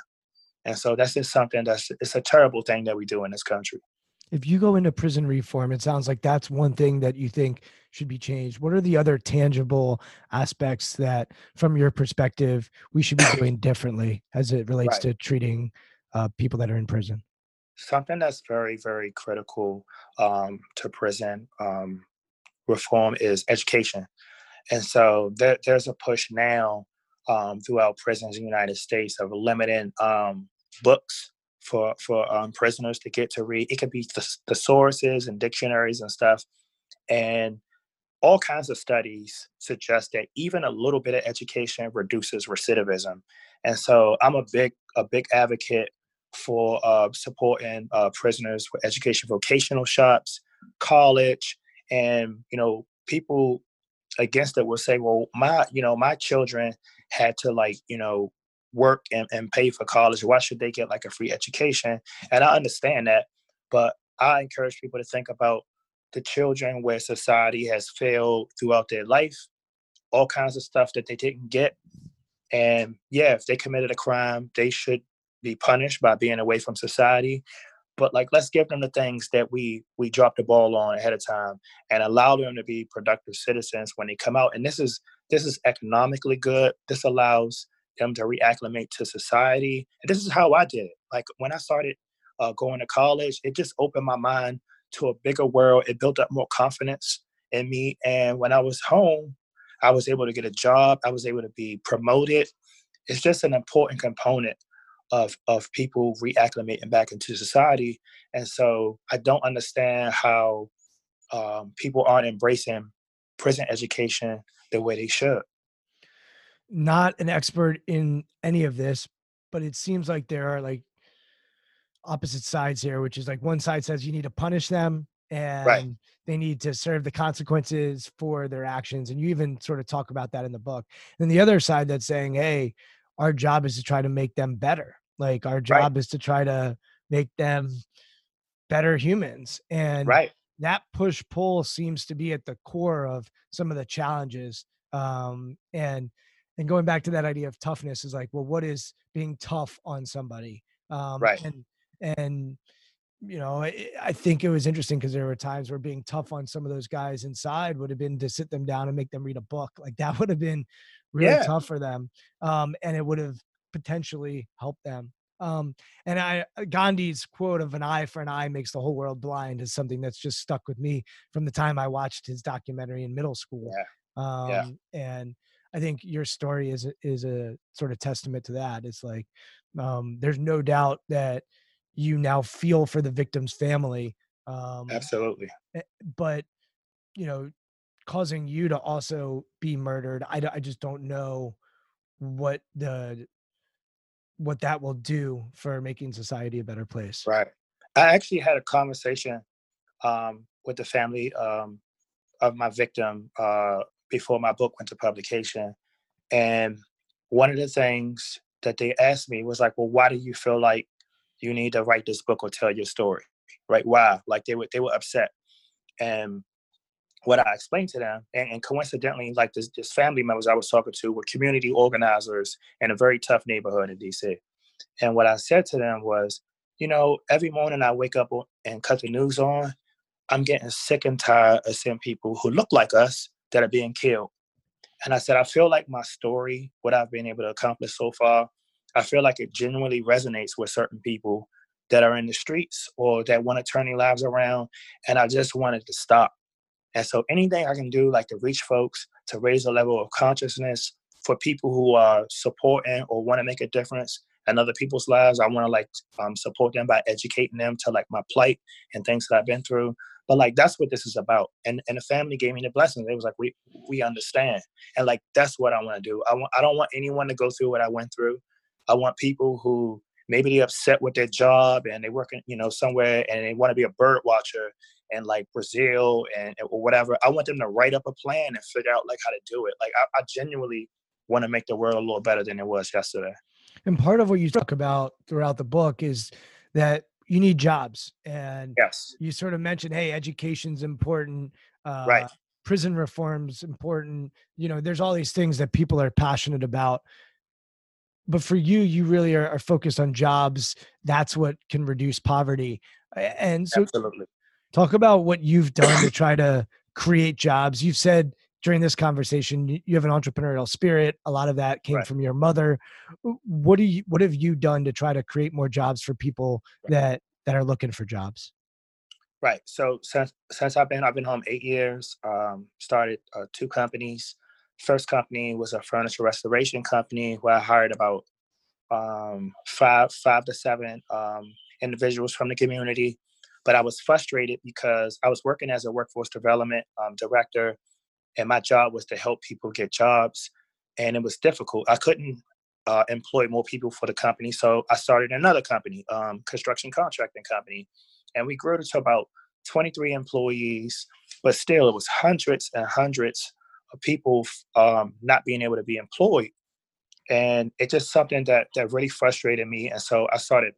And so that's just something that's it's a terrible thing that we do in this country. If you go into prison reform, it sounds like that's one thing that you think should be changed. What are the other tangible aspects that, from your perspective, we should be doing differently as it relates right. to treating uh, people that are in prison? Something that's very, very critical um, to prison um, reform is education. And so there, there's a push now um, throughout prisons in the United States of limiting um, books for for um, prisoners to get to read. It could be thesauruses and dictionaries and stuff, and all kinds of studies suggest that even a little bit of education reduces recidivism. And so I'm a big a big advocate for uh, supporting uh, prisoners with education vocational shops, college, and you know people against it will say well my you know my children had to like you know work and, and pay for college why should they get like a free education? And i understand that but i encourage people to think about the children where society has failed throughout their life all kinds of stuff that they didn't get. And yeah if they committed a crime they should be punished by being away from society. But like let's give them the things that we we dropped the ball on ahead of time and allow them to be productive citizens when they come out. And this is this is economically good. This allows them to reacclimate to society and this is how i did it like when i started uh, going to college it just opened my mind to a bigger world it built up more confidence in me and when i was home i was able to get a job i was able to be promoted it's just an important component of of people reacclimating back into society. And so I don't understand how um, people aren't embracing prison education the way they should. Not an expert in any of this, but it seems like there are like opposite sides here, which is like one side says you need to punish them and right. they need to serve the consequences for their actions. And you even sort of talk about that in the book. And the other side that's saying, hey, our job is to try to make them better like our job right. is to try to make them better humans. And right. that push pull seems to be at the core of some of the challenges. Um, and and going back to that idea of toughness is like, well, what is being tough on somebody? Um, right. And and you know, I, think it was interesting because there were times where being tough on some of those guys inside would have been to sit them down and make them read a book. Like that would have been really yeah. tough for them. Um, and it would have potentially helped them. Um, and I uh, Gandhi's quote of an eye for an eye makes the whole world blind is something that's just stuck with me from the time I watched his documentary in middle school. Yeah. Um, yeah. and I think your story is a, is a sort of testament to that. It's like um, there's no doubt that you now feel for the victim's family. Um, Absolutely. Eh, but you know, causing you to also be murdered, I, I just don't know what the what that will do for making society a better place. Right. I actually had a conversation um, with the family um, of my victim uh, before my book went to publication, and one of the things that they asked me was like, "Well, why do you feel like you need to write this book or tell your story?" Right? Why? Like they were they were upset, and what I explained to them, and, and, coincidentally, like this, this family members I was talking to were community organizers in a very tough neighborhood in DC. And what I said to them was, you know, every morning I wake up and cut the news on, I'm getting sick and tired of seeing people who look like us that are being killed. And I said, I feel like my story, what I've been able to accomplish so far, I feel like it genuinely resonates with certain people that are in the streets or that want to turn their lives around. And I just wanted to stop and so anything I can do, like to reach folks, to raise a level of consciousness for people who are supporting or want to make a difference in other people's lives, I want to like um, support them by educating them to like my plight and things that I've been through. But like that's what this is about. And and the family gave me the blessings. It was like we we understand. And like that's what I want to do. I want I don't want anyone to go through what I went through. I want people who maybe they're upset with their job and they work in, you know, somewhere and they want to be a bird watcher and like Brazil and or whatever. I want them to write up a plan and figure out like how to do it. Like I, I genuinely want to make the world a little better than it was yesterday. And part of what you talk about throughout the book is that you need jobs, and yes, you sort of mentioned, hey, education's important. Uh, right. Prison reform's important. You know, there's all these things that people are passionate about but for you you really are, are, focused on jobs that's what can reduce poverty and so Absolutely. Talk about what you've done to try to create jobs. You've said during this conversation you have an entrepreneurial spirit. A lot of that came right. from your mother. What do you what have you done to try to create more jobs for people right. that that are looking for jobs? Right. So since since I've been I've been home eight years. Um, started uh, two companies. First company was a furniture restoration company where I hired about um, five five to seven um, individuals from the community but I was frustrated because I was working as a workforce development um, director, and my job was to help people get jobs, and it was difficult. I couldn't uh, employ more people for the company, so I started another company, um, construction contracting company, and we grew to about 23 employees. But still, it was hundreds and hundreds of people um, not being able to be employed, and it's just something that that really frustrated me. And so I started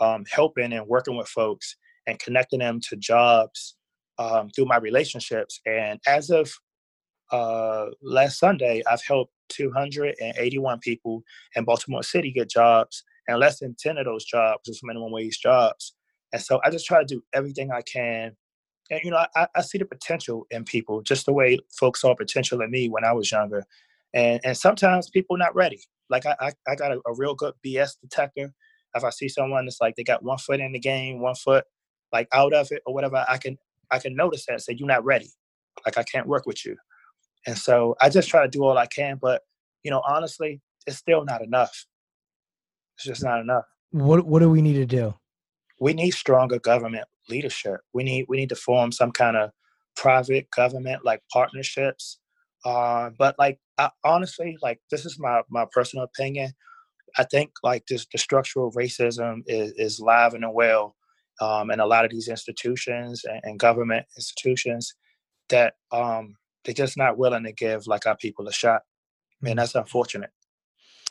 um, helping and working with folks and connecting them to jobs um, through my relationships. And as of uh, last Sunday, I've helped 281 people in Baltimore City get jobs, and less than 10 of those jobs is minimum wage jobs. And so I just try to do everything I can. And, you know, I, I see the potential in people, just the way folks saw potential in me when I was younger. And, and sometimes people not ready. Like I, I, I got a, a real good BS detector. If I see someone that's like they got one foot in the game, one foot like out of it or whatever, I can I can notice that say you're not ready. Like I can't work with you. And so I just try to do all I can, but you know, honestly, it's still not enough. It's just not enough. What what do we need to do? We need stronger government leadership. We need we need to form some kind of private government like partnerships. Uh, but like I, honestly, like this is my my personal opinion. I think like this the structural racism is, is live and well um, and a lot of these institutions and, and government institutions that um, they're just not willing to give like our people a shot, mm. that's unfortunate.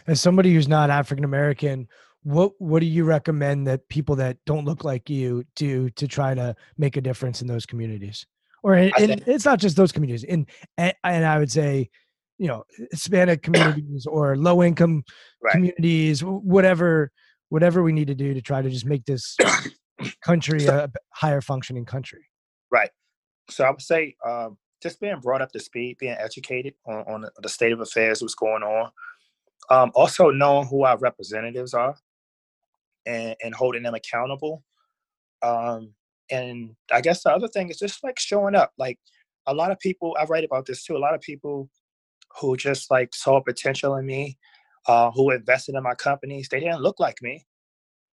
As somebody who's not African American, what what do you recommend that people that don't look like you do to try to make a difference in those communities? Or in, in, it's not just those communities. In and, and I would say, you know, Hispanic communities or low income right. communities, whatever whatever we need to do to try to just make this country so, a higher functioning country right so i would say um, just being brought up to speed being educated on, on the state of affairs what's going on um, also knowing who our representatives are and, and holding them accountable um, and i guess the other thing is just like showing up like a lot of people i write about this too a lot of people who just like saw potential in me uh, who invested in my companies they didn't look like me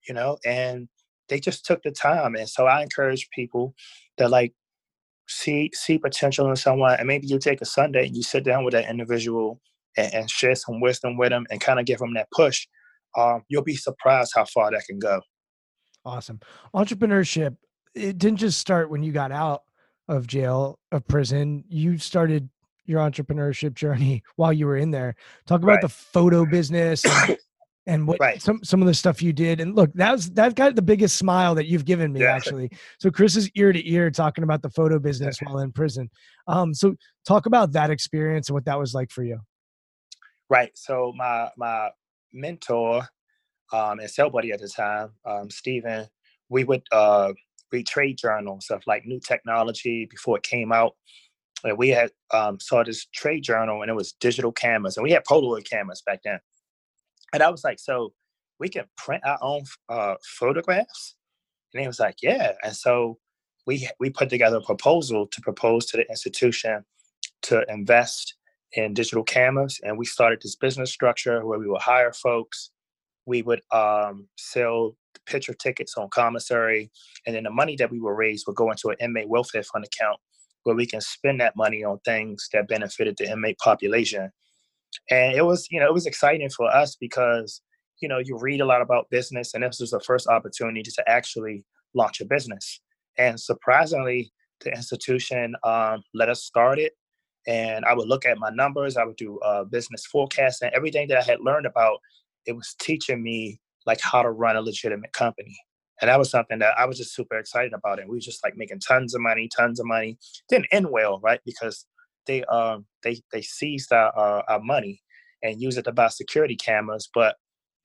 you know and they just took the time. And so I encourage people that like see see potential in someone and maybe you take a Sunday and you sit down with that individual and, and share some wisdom with them and kind of give them that push. Um, you'll be surprised how far that can go. Awesome. Entrepreneurship, it didn't just start when you got out of jail of prison, you started your entrepreneurship journey while you were in there. Talk about Right. the photo business and, what Right. some some of the stuff you did. And look, that's that got the biggest smile that you've given me Yeah. actually. So Chris is ear to ear talking about the photo business while in prison. Um, so talk about that experience and what that was like for you. Right. So my my mentor um, and cell buddy at the time, um, Stephen, we would uh, read trade journals of like new technology before it came out. And we had um, saw this trade journal and it was digital cameras, and we had Polaroid cameras back then. And I was like, so we can print our own uh, photographs? And he was like, yeah. And so we we put together a proposal to propose to the institution to invest in digital cameras and we started this business structure where we would hire folks we would um, sell picture tickets on commissary and then the money that we would raise would go into an inmate welfare fund account where we can spend that money on things that benefited the inmate population and it was you know it was exciting for us because you know you read a lot about business and this was the first opportunity to actually launch a business and surprisingly the institution um, let us start it and I would look at my numbers. I would do uh, business forecasting. Everything that I had learned about, it was teaching me like how to run a legitimate company. And that was something that I was just super excited about. And we were just like making tons of money, tons of money. Didn't end well, right? Because they um they they seized our uh, our money and used it to buy security cameras. But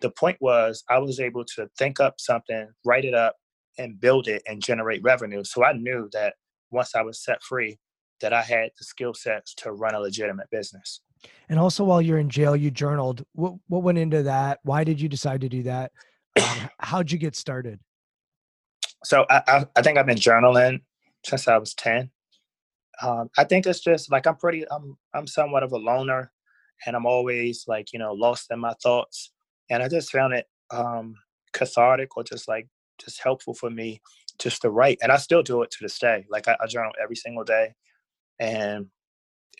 the point was, I was able to think up something, write it up, and build it and generate revenue. So I knew that once I was set free, that I had the skill sets to run a legitimate business. And also, while you're in jail, you journaled. What what went into that? Why did you decide to do that? Um, how'd you get started? So I, I, I think I've been journaling since I was 10. Um, I think it's just like I'm pretty I'm I'm somewhat of a loner and I'm always like, you know, lost in my thoughts. And I just found it um cathartic or just like just helpful for me just to write. And I still do it to this day. Like I, I journal every single day. And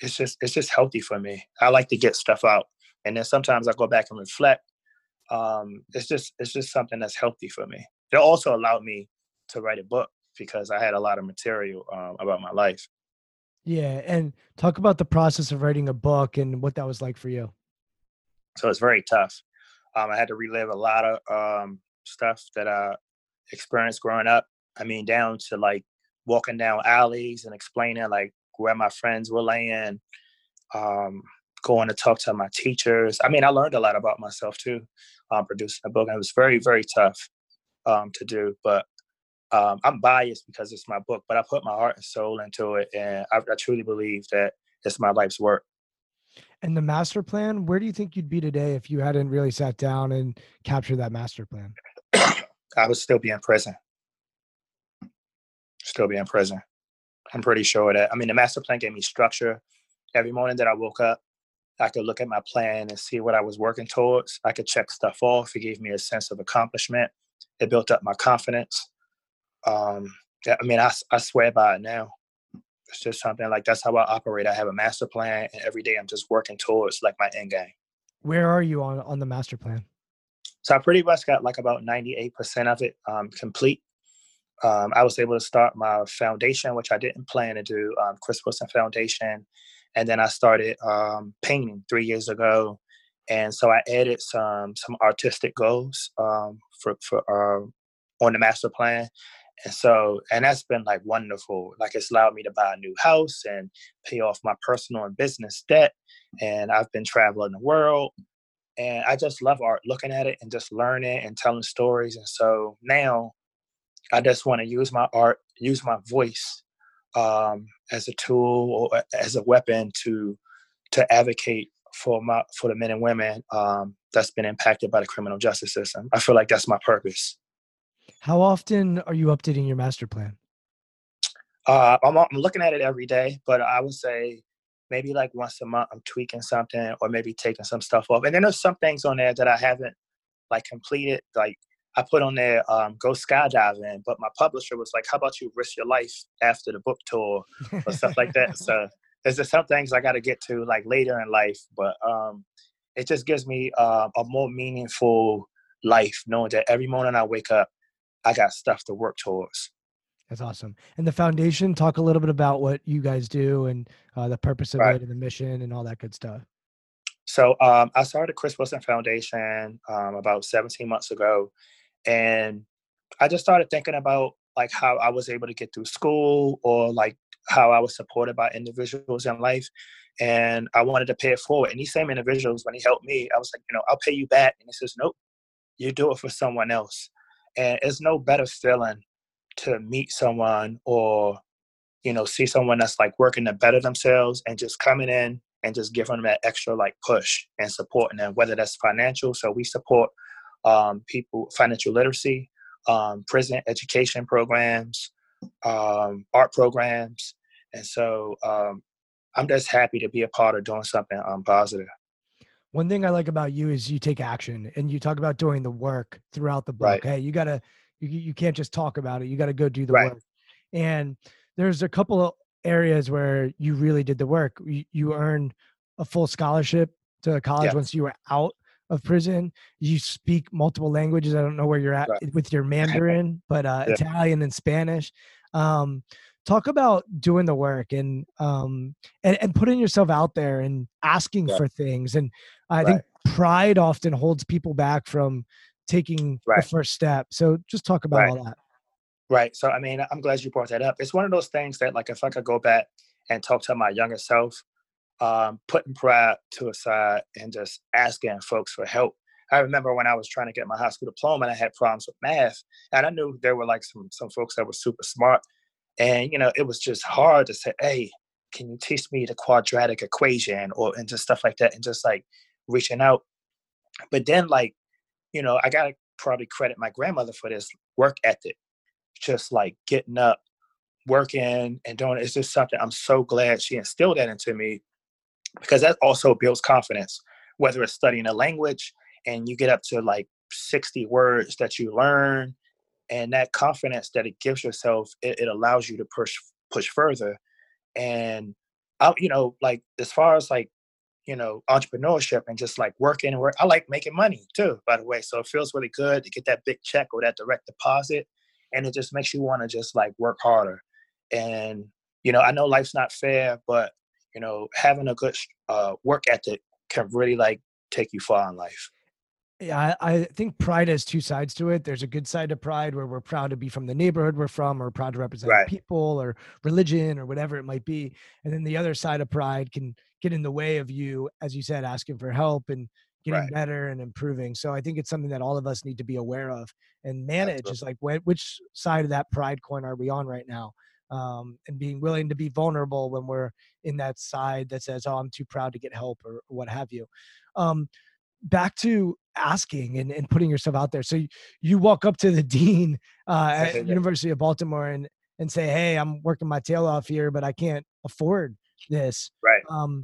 it's just it's just healthy for me. I like to get stuff out. And then sometimes I go back and reflect. Um, it's just it's just something that's healthy for me. It also allowed me to write a book because I had a lot of material um, about my life. Yeah, and talk about the process of writing a book and what that was like for you. So it's very tough. Um, I had to relive a lot of um, stuff that I experienced growing up. I mean, down to like walking down alleys and explaining like where my friends were laying, um, going to talk to my teachers. I mean, I learned a lot about myself too, um, producing a book. And it was very, very tough um, to do, but um, I'm biased because it's my book, but I put my heart and soul into it, and I, I truly believe that it's my life's work. And the master plan, where do you think you'd be today if you hadn't really sat down and captured that master plan? I would still be in prison. Still be in prison. I'm pretty sure that. I mean, the master plan gave me structure. Every morning that I woke up, I could look at my plan and see what I was working towards. I could check stuff off. It gave me a sense of accomplishment. It built up my confidence. Um, I mean, I, I swear by it now. It's just something like that's how I operate. I have a master plan, and every day I'm just working towards like my end game. Where are you on on the master plan? So I pretty much got like about 98% of it um, complete. Um, I was able to start my foundation, which I didn't plan to do, um, Chris Wilson Foundation. And then I started um, painting three years ago. And so I added some some artistic goals um, for, for uh, on the master plan. And so, and that's been like wonderful. Like it's allowed me to buy a new house and pay off my personal and business debt. And I've been traveling the world and I just love art, looking at it and just learning and telling stories. And so now I just want to use my art, use my voice um, as a tool or as a weapon to to advocate for my for the men and women um, that's been impacted by the criminal justice system. I feel like that's my purpose. How often are you updating your master plan? Uh, I'm, I'm looking at it every day, but I would say maybe like once a month I'm tweaking something or maybe taking some stuff off. And then there's some things on there that I haven't like completed. Like I put on there um, go skydiving, but my publisher was like, "How about you risk your life after the book tour or stuff like that?" So there's just some things I got to get to like later in life, but um, it just gives me uh, a more meaningful life knowing that every morning I wake up, I got stuff to work towards. That's awesome. And the foundation, talk a little bit about what you guys do and uh, the purpose of Right. it and the mission and all that good stuff. So um, I started Chris Wilson Foundation um, about 17 months ago, and I just started thinking about like how I was able to get through school or like how I was supported by individuals in life, and I wanted to pay it forward. And these same individuals, when he helped me, I was like, you know, I'll pay you back, and he says, nope, you do it for someone else, and it's no better feeling to meet someone or you know see someone that's like working to better themselves and just coming in and just giving them that extra like push and supporting them, whether that's financial. So we support um, people financial literacy, um, prison education programs, um, art programs, and so um, I'm just happy to be a part of doing something um, positive. One thing I like about you is you take action and you talk about doing the work throughout the book. Right. Hey, you gotta you you can't just talk about it. You gotta go do the Right. work. And there's a couple of areas where you really did the work. You, you earned a full scholarship to college Yeah. once you were out of prison. You speak multiple languages. I don't know where you're at Right. with your Mandarin, but uh, Yeah. Italian and Spanish. Um, talk about doing the work and um and, and putting yourself out there and asking Yeah. for things and i think pride often holds people back from taking the first step so just talk about Right. all that Right. So I mean, I'm glad you brought that up. It's one of those things that, like, if I could go back and talk to my younger self, um, putting pride to a side and just asking folks for help. I remember when I was trying to get my high school diploma, and I had problems with math, and I knew there were like some some folks that were super smart, and you know, it was just hard to say, "Hey, can you teach me the quadratic equation?" or and just stuff like that, and just like reaching out. But then, like, you know, I gotta probably credit my grandmother for this work ethic just like getting up, working, and doing it. It's just something I'm so glad she instilled that into me because that also builds confidence, whether it's studying a language and you get up to like 60 words that you learn and that confidence that it gives yourself, it, it allows you to push push further. And I, you know, like as far as like, you know, entrepreneurship and just like working and work, I like making money too, by the way. So it feels really good to get that big check or that direct deposit and it just makes you want to just like work harder and you know i know life's not fair but you know having a good uh, work ethic can really like take you far in life yeah I, think pride has two sides to it there's a good side to pride where we're proud to be from the neighborhood we're from or proud to represent Right. people or religion or whatever it might be and then the other side of pride can get in the way of you as you said asking for help and getting Right. better and improving so i think it's something that all of us need to be aware of and manage Absolutely. is like wh- which side of that pride coin are we on right now um, and being willing to be vulnerable when we're in that side that says oh i'm too proud to get help or what have you um, back to asking and, and putting yourself out there so you, you walk up to the dean uh, at Yeah. university of baltimore and and say hey i'm working my tail off here but i can't afford this right um,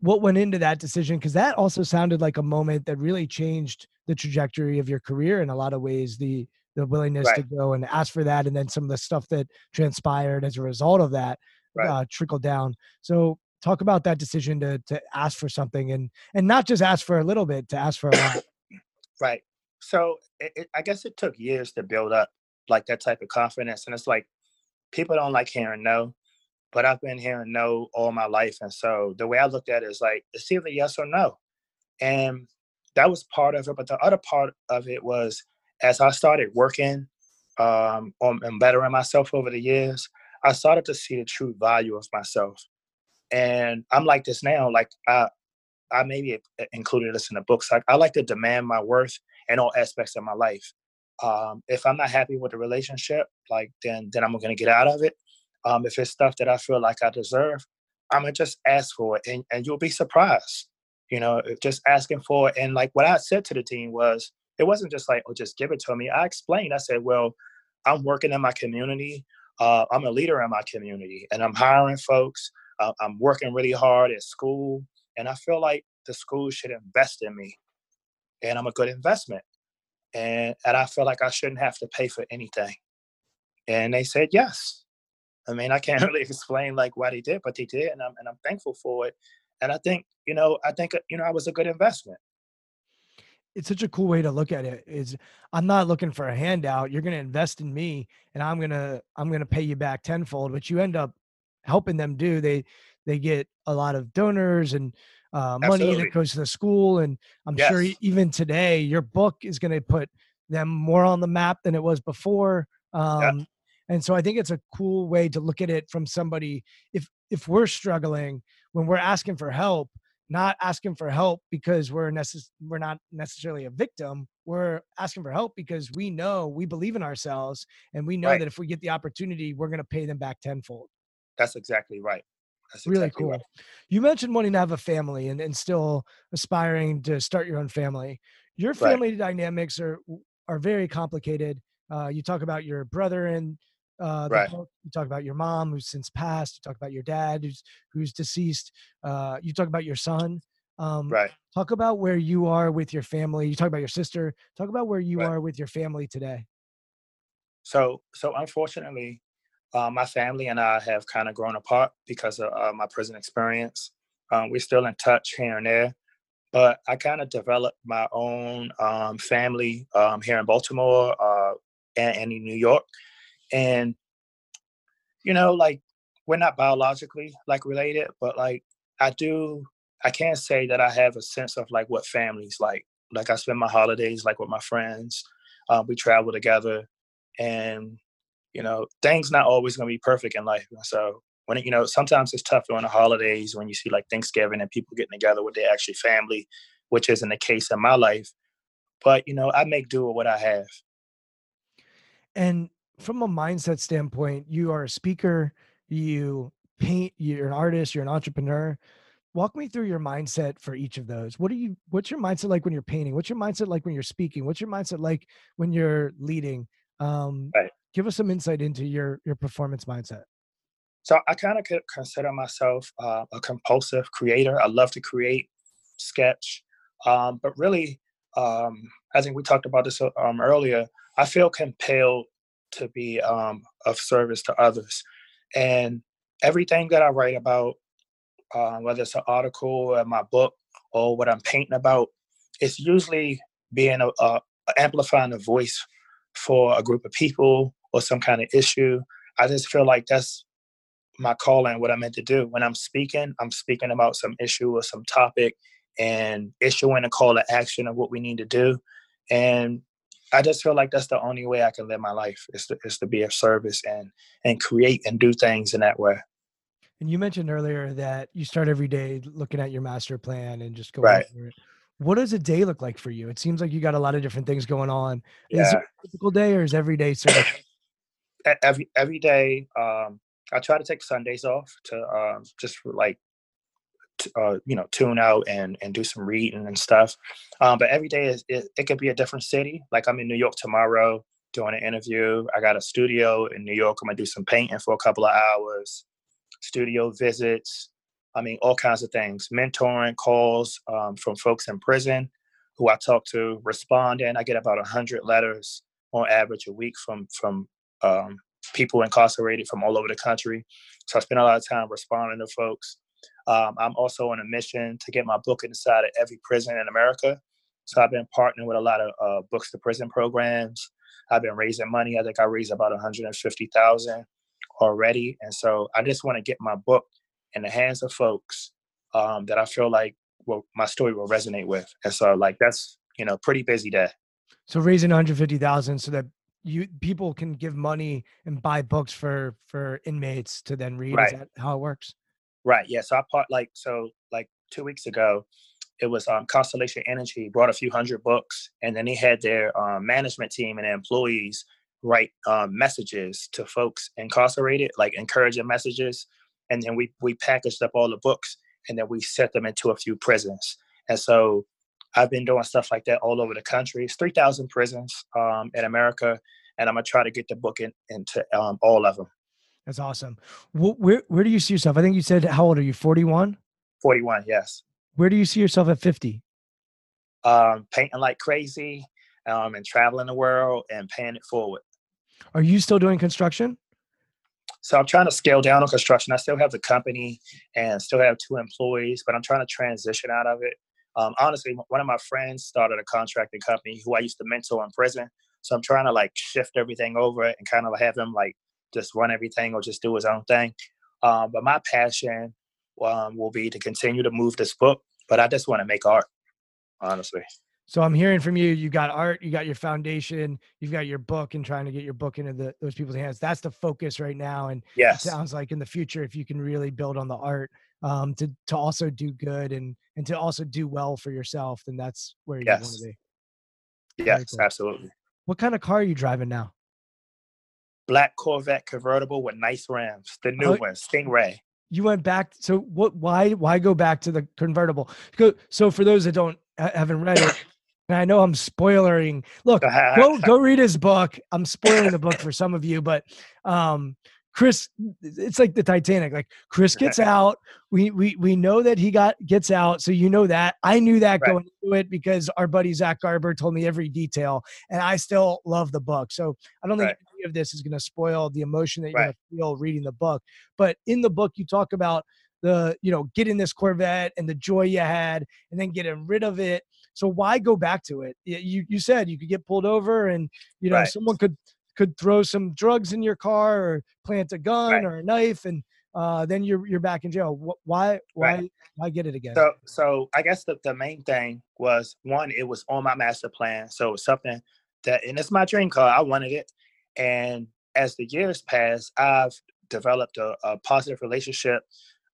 what went into that decision because that also sounded like a moment that really changed the trajectory of your career in a lot of ways the the willingness to go and ask for that and then some of the stuff that transpired as a result of that Right. uh, trickled down. So talk about that decision to to ask for something and and not just ask for a little bit to ask for a lot. Right. So it, it, i guess it took years to build up like that type of confidence and it's like people don't like hearing no but i've been hearing no all my life and so the way i looked at it is like it's either yes or no and that was part of it but the other part of it was as i started working um, on and bettering myself over the years i started to see the true value of myself and i'm like this now like i i maybe included this in the books like i like to demand my worth in all aspects of my life um, if i'm not happy with the relationship like then then i'm gonna get out of it um, if it's stuff that i feel like i deserve i'm gonna just ask for it and, and you'll be surprised you know just asking for it and like what i said to the team was it wasn't just like oh just give it to me. I explained i said well i'm working in my community uh, i'm a leader in my community and i'm hiring folks uh, i'm working really hard at school and i feel like the school should invest in me and i'm a good investment and and i feel like i shouldn't have to pay for anything. And they said yes i mean i can't really explain like why they did but they did and i'm, and I'm thankful for it and i think you know i think uh, you know i was a good investment it's such a cool way to look at it is i'm not looking for a handout you're going to invest in me and i'm going to i'm going to pay you back tenfold which you end up helping them do they they get a lot of donors and uh, money Absolutely. that goes to the school and i'm sure Yes. e- even today your book is going to put them more on the map than it was before um, and so i think it's a cool way to look at it from somebody if if we're struggling when we're asking for help not asking for help because we're necess- we're not necessarily a victim we're asking for help because we know we believe in ourselves and we know Right. that if we get the opportunity we're going to pay them back tenfold That's exactly right. That's really exactly cool right. you mentioned wanting to have a family and, and still aspiring to start your own family your Right. family dynamics are are very complicated uh, you talk about your brother and uh, Right. you talk about your mom who's since passed you talk about your dad who's who's deceased uh, you talk about your son um, Right. talk about where you are with your family you talk about your sister talk about where you Right. are with your family today So, so unfortunately, uh, my family and I have kind of grown apart because of uh, my prison experience. Um, we're still in touch here and there, but I kind of developed my own um, family um, here in Baltimore uh, and, and in New York, and you know, like we're not biologically like related, but like I do, I can't say that I have a sense of like what family's like. Like I spend my holidays like with my friends. Uh, we travel together, and you know, things not always gonna be perfect in life. So when it, you know, sometimes it's tough during the holidays when you see like Thanksgiving and people getting together with their actually family, which isn't the case in my life. But you know, I make do with what I have. and from a mindset standpoint you are a speaker you paint you're an artist you're an entrepreneur walk me through your mindset for each of those what are you what's your mindset like when you're painting what's your mindset like when you're speaking what's your mindset like when you're leading um Right. give us some insight into your your performance mindset So I kind of consider myself uh, a compulsive creator. I love to create, sketch, um, but really, um, I think we talked about this um, earlier. I feel compelled to be um, of service to others, and everything that I write about, uh, whether it's an article or my book or what I'm painting about, it's usually being a, a amplifying a voice for a group of people or some kind of issue. I just feel like that's my calling, what I'm meant to do. When I'm speaking, I'm speaking about some issue or some topic and issuing a call to action of what we need to do. And I just feel like that's the only way I can live my life is to, is to be of service and and create and do things in that way. and you mentioned earlier that you start every day looking at your master plan and just going Right. over it. What does a day look like for you? It seems like you got a lot of different things going on. Is it a typical day or is every day sort of Every every day, um, I try to take Sundays off to um, just like uh, you know tune out and and do some reading and stuff. Um, but every day is it, it could be a different city. Like I'm in New York tomorrow doing an interview. I got a studio in New York. I'm gonna do some painting for a couple of hours. Studio visits. I mean, all kinds of things. Mentoring calls um, from folks in prison who I talk to, responding. I get about a hundred letters on average a week from from um, people incarcerated from all over the country. So I spend a lot of time responding to folks. Um, I'm also on a mission to get my book inside of every prison in America. So I've been partnering with a lot of uh, books to prison programs. I've been raising money. I think I raised about 150,000 already, and so I just want to get my book in the hands of folks um, that I feel like well, my story will resonate with. And so, like that's you know, pretty busy day. So raising 150,000 so that you people can give money and buy books for for inmates to then read. Right. Is that how it works? Right. Yeah. So I part like so like two weeks ago, it was um, Constellation Energy brought a few hundred books, and then they had their um, management team and employees write um, messages to folks incarcerated, like encouraging messages, and then we we packaged up all the books, and then we set them into a few prisons. And so I've been doing stuff like that all over the country. It's three thousand prisons um, in America, and I'm gonna try to get the book in, into um, all of them. That's awesome. Where where do you see yourself? I think you said how old are you? 41? Forty-one. Yes. Where do you see yourself at 50? um, painting like crazy um, and traveling the world and paying it forward. Are you still doing construction? So I'm trying to scale down on construction. I still have the company and still have two employees, but I'm trying to transition out of it. Um, honestly, one of my friends started a contracting company who I used to mentor in prison. So I'm trying to like shift everything over and kind of have him like just run everything or just do his own thing. Um, but my passion um, will be to continue to move this book. But I just want to make art, honestly. So I'm hearing from you. You got art, you got your foundation, you've got your book, and trying to get your book into the, those people's hands. That's the focus right now. And yes, it sounds like in the future, if you can really build on the art um, to to also do good and and to also do well for yourself, then that's where you yes. want to be. Yes, cool. absolutely. What kind of car are you driving now? Black Corvette convertible with nice rims, the new oh, one, Stingray. You went back. So what? Why? Why go back to the convertible? So for those that don't haven't read it, and I know I'm spoiling. Look, go go read his book. I'm spoiling the book for some of you, but um, Chris, it's like the Titanic. Like Chris gets out. We we we know that he got gets out. So you know that. I knew that right. going into it because our buddy Zach Garber told me every detail, and I still love the book. So I don't think right. Of this is going to spoil the emotion that you're right. going to feel reading the book. But in the book, you talk about the you know getting this Corvette and the joy you had, and then getting rid of it. So why go back to it? You you said you could get pulled over, and you know someone could could throw some drugs in your car or plant a gun right. or a knife and uh, then you're you're back in jail. Why why right. why get it again? So so I guess the, the main thing was one, it was on my master plan. So it's something that and it's my dream car. I wanted it. And as the years pass, I've developed a, a positive relationship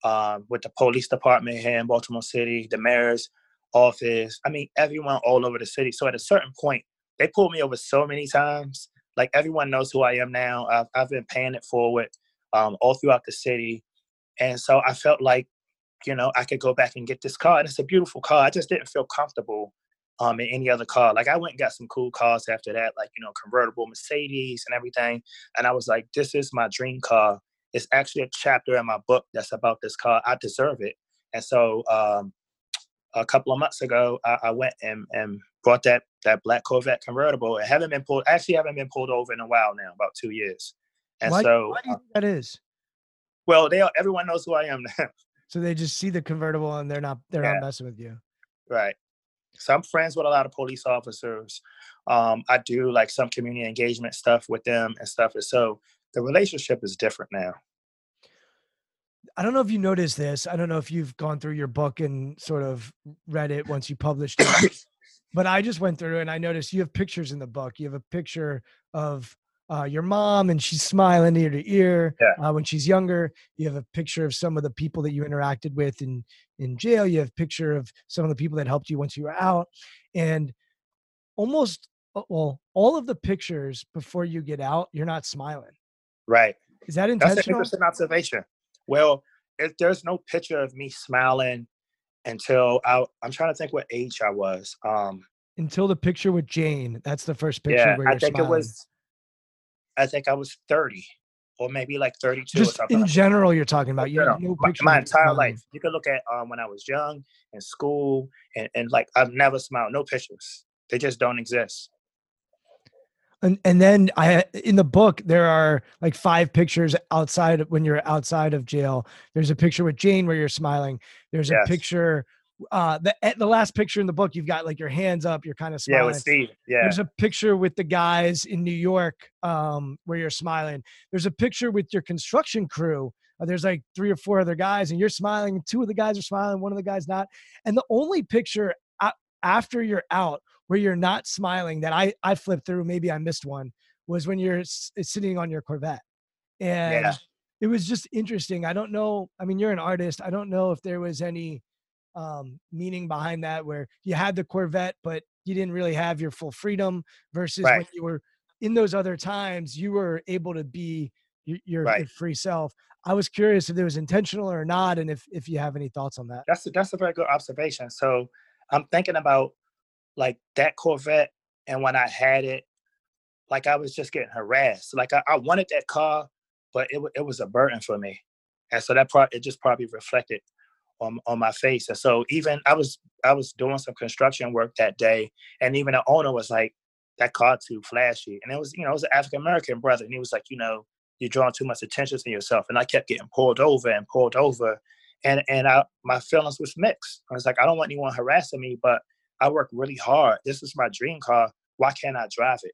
um, with the police department here in Baltimore City, the mayor's office. I mean, everyone all over the city. So at a certain point, they pulled me over so many times like everyone knows who I am now. I've, I've been paying it forward um, all throughout the city. And so I felt like, you know, I could go back and get this car. And it's a beautiful car. I just didn't feel comfortable um, in any other car. Like I went and got some cool cars after that, like, you know, convertible Mercedes and everything. And I was like, this is my dream car. It's actually a chapter in my book that's about this car. I deserve it. And so um, a couple of months ago, I, I went and, and brought that that black Corvette convertible. It haven't been pulled. Actually, haven't been pulled over in a while now, about two years. And why, so, why do you uh think that is? Well, they everyone knows who I am now. So they just see the convertible and they're not they're yeah. not messing with you. Right. So I'm friends with a lot of police officers. Um, I do like some community engagement stuff with them and stuff. And so the relationship is different now. I don't know if you noticed this. I don't know if you've gone through your book and sort of read it once you published it. but I just went through and I noticed you have pictures in the book. You have a picture of uh, your mom and she's smiling ear to ear yeah. uh, when she's younger. You have a picture of some of the people that you interacted with in in jail. You have a picture of some of the people that helped you once you were out, and almost uh, well, all of the pictures before you get out, you're not smiling. Right. Is that intentional? That's an interesting observation. Well, if there's no picture of me smiling until I, I'm trying to think what age I was. Um, until the picture with Jane. That's the first picture. Yeah, I think smiling. it was. I think I was 30 or maybe like 32 Just in like general, you're talking about. You know, no my, my entire life. You can look at um, when I was young in school and, and like I've never smiled. No pictures. They just don't exist and and then I in the book there are like five pictures outside when you're outside of jail. There's a picture with Jane where you're smiling. There's yes. a picture. Uh, the the last picture in the book, you've got like your hands up, you're kind of smiling. Yeah, with Steve. Yeah. There's a picture with the guys in New York, um, where you're smiling. There's a picture with your construction crew. Uh, there's like three or four other guys, and you're smiling. Two of the guys are smiling, one of the guys not. And the only picture after you're out where you're not smiling that I I flipped through. Maybe I missed one. Was when you're s- sitting on your Corvette, and yeah. it was just interesting. I don't know. I mean, you're an artist. I don't know if there was any um, meaning behind that, where you had the Corvette, but you didn't really have your full freedom. Versus right. when you were in those other times, you were able to be your, your, right. free self. I was curious if it was intentional or not, and if if you have any thoughts on that. That's a, that's a very good observation. So I'm thinking about like that Corvette, and when I had it, like I was just getting harassed. Like I, I wanted that car, but it it was a burden for me, and so that part it just probably reflected on on my face. And so even I was I was doing some construction work that day, and even the owner was like, "That car too flashy," and it was you know it was an African American brother, and he was like, you know, you're drawing too much attention to yourself, and I kept getting pulled over and pulled over, and and I my feelings was mixed. I was like, I don't want anyone harassing me, but I work really hard. This is my dream car. Why can't I drive it?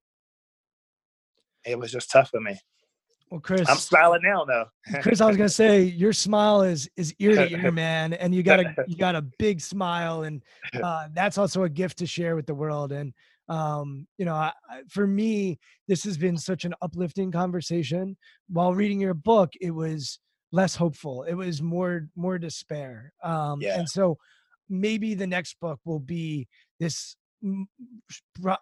It was just tough for me. Well, Chris, I'm smiling now though. Chris, I was gonna say your smile is is ear to ear, man, and you got a you got a big smile, and uh, that's also a gift to share with the world. And um, you know, I, for me, this has been such an uplifting conversation. While reading your book, it was less hopeful. It was more more despair. Um, Yeah. And so maybe the next book will be this.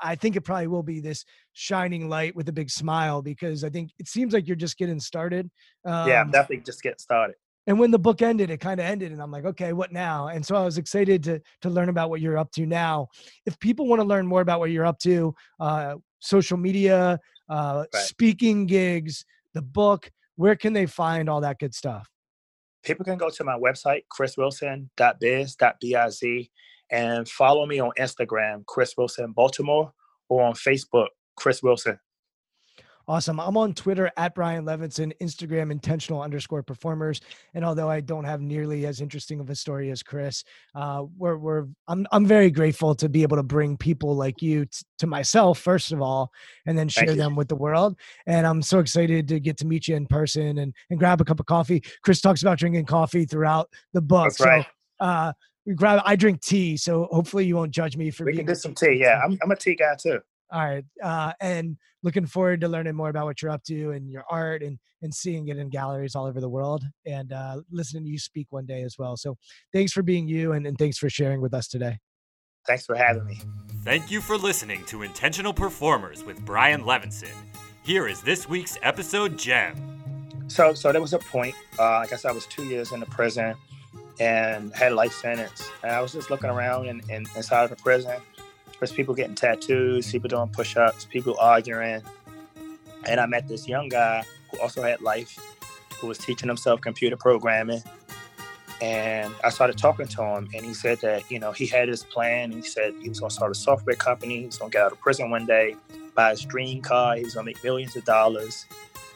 I think it probably will be this shining light with a big smile because I think it seems like you're just getting started. Um, yeah, I'm definitely just getting started. and when the book ended, it kind of ended, and I'm like, okay, what now? And so I was excited to to learn about what you're up to now. If people want to learn more about what you're up to, uh, social media, uh, Right. speaking gigs, the book, where can they find all that good stuff? People can go to my website, chriswilson.biz.biz, and follow me on Instagram, Chris Wilson Baltimore, or on Facebook, Chris Wilson. Awesome. I'm on Twitter at Brian Levinson, Instagram intentional underscore performers. And although I don't have nearly as interesting of a story as Chris, uh, we're, we're I'm I'm very grateful to be able to bring people like you t- to myself first of all, and then share them with the world. And I'm so excited to get to meet you in person and and grab a cup of coffee. Chris talks about drinking coffee throughout the book. That's right. So uh, we grab. I drink tea, so hopefully you won't judge me for We being can do some tea tea. Yeah, I'm, I'm a tea guy too. all right. Uh, and looking forward to learning more about what you're up to and your art and, and seeing it in galleries all over the world and uh, listening to you speak one day as well. So thanks for being you and, and thanks for sharing with us today. Thanks for having me. Thank you for listening to Intentional Performers with Brian Levinson. Here is this week's episode gem. So, so there was a point. Uh, I guess I was two years in the prison and had a life sentence. And I was just looking around and in, inside of the prison. There's people getting tattoos, people doing push-ups, people arguing. And I met this young guy who also had life, who was teaching himself computer programming. And I started talking to him, and he said that you know he had his plan. He said he was going to start a software company. He was going to get out of prison one day, buy his dream car. He was going to make millions of dollars.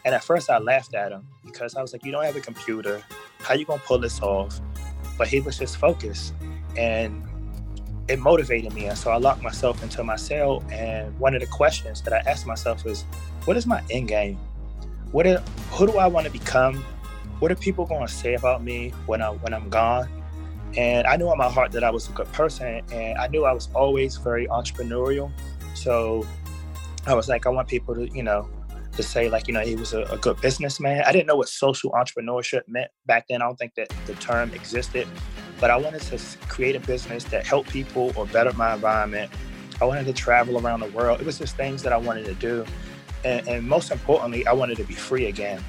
And at first, I laughed at him because I was like, "You don't have a computer. How you gonna pull this off?" But he was just focused, and it motivated me. And so I locked myself into my cell. And one of the questions that I asked myself is, "What is my end game? What? Are, who do I want to become? What are people going to say about me when I when I'm gone?" And I knew in my heart that I was a good person, and I knew I was always very entrepreneurial. So I was like, I want people to, you know, to say like you know he was a, a good businessman. I didn't know what social entrepreneurship meant back then. I don't think that the term existed but i wanted to create a business that helped people or better my environment. I wanted to travel around the world. It was just things that i wanted to do. And, and most importantly i wanted to be free again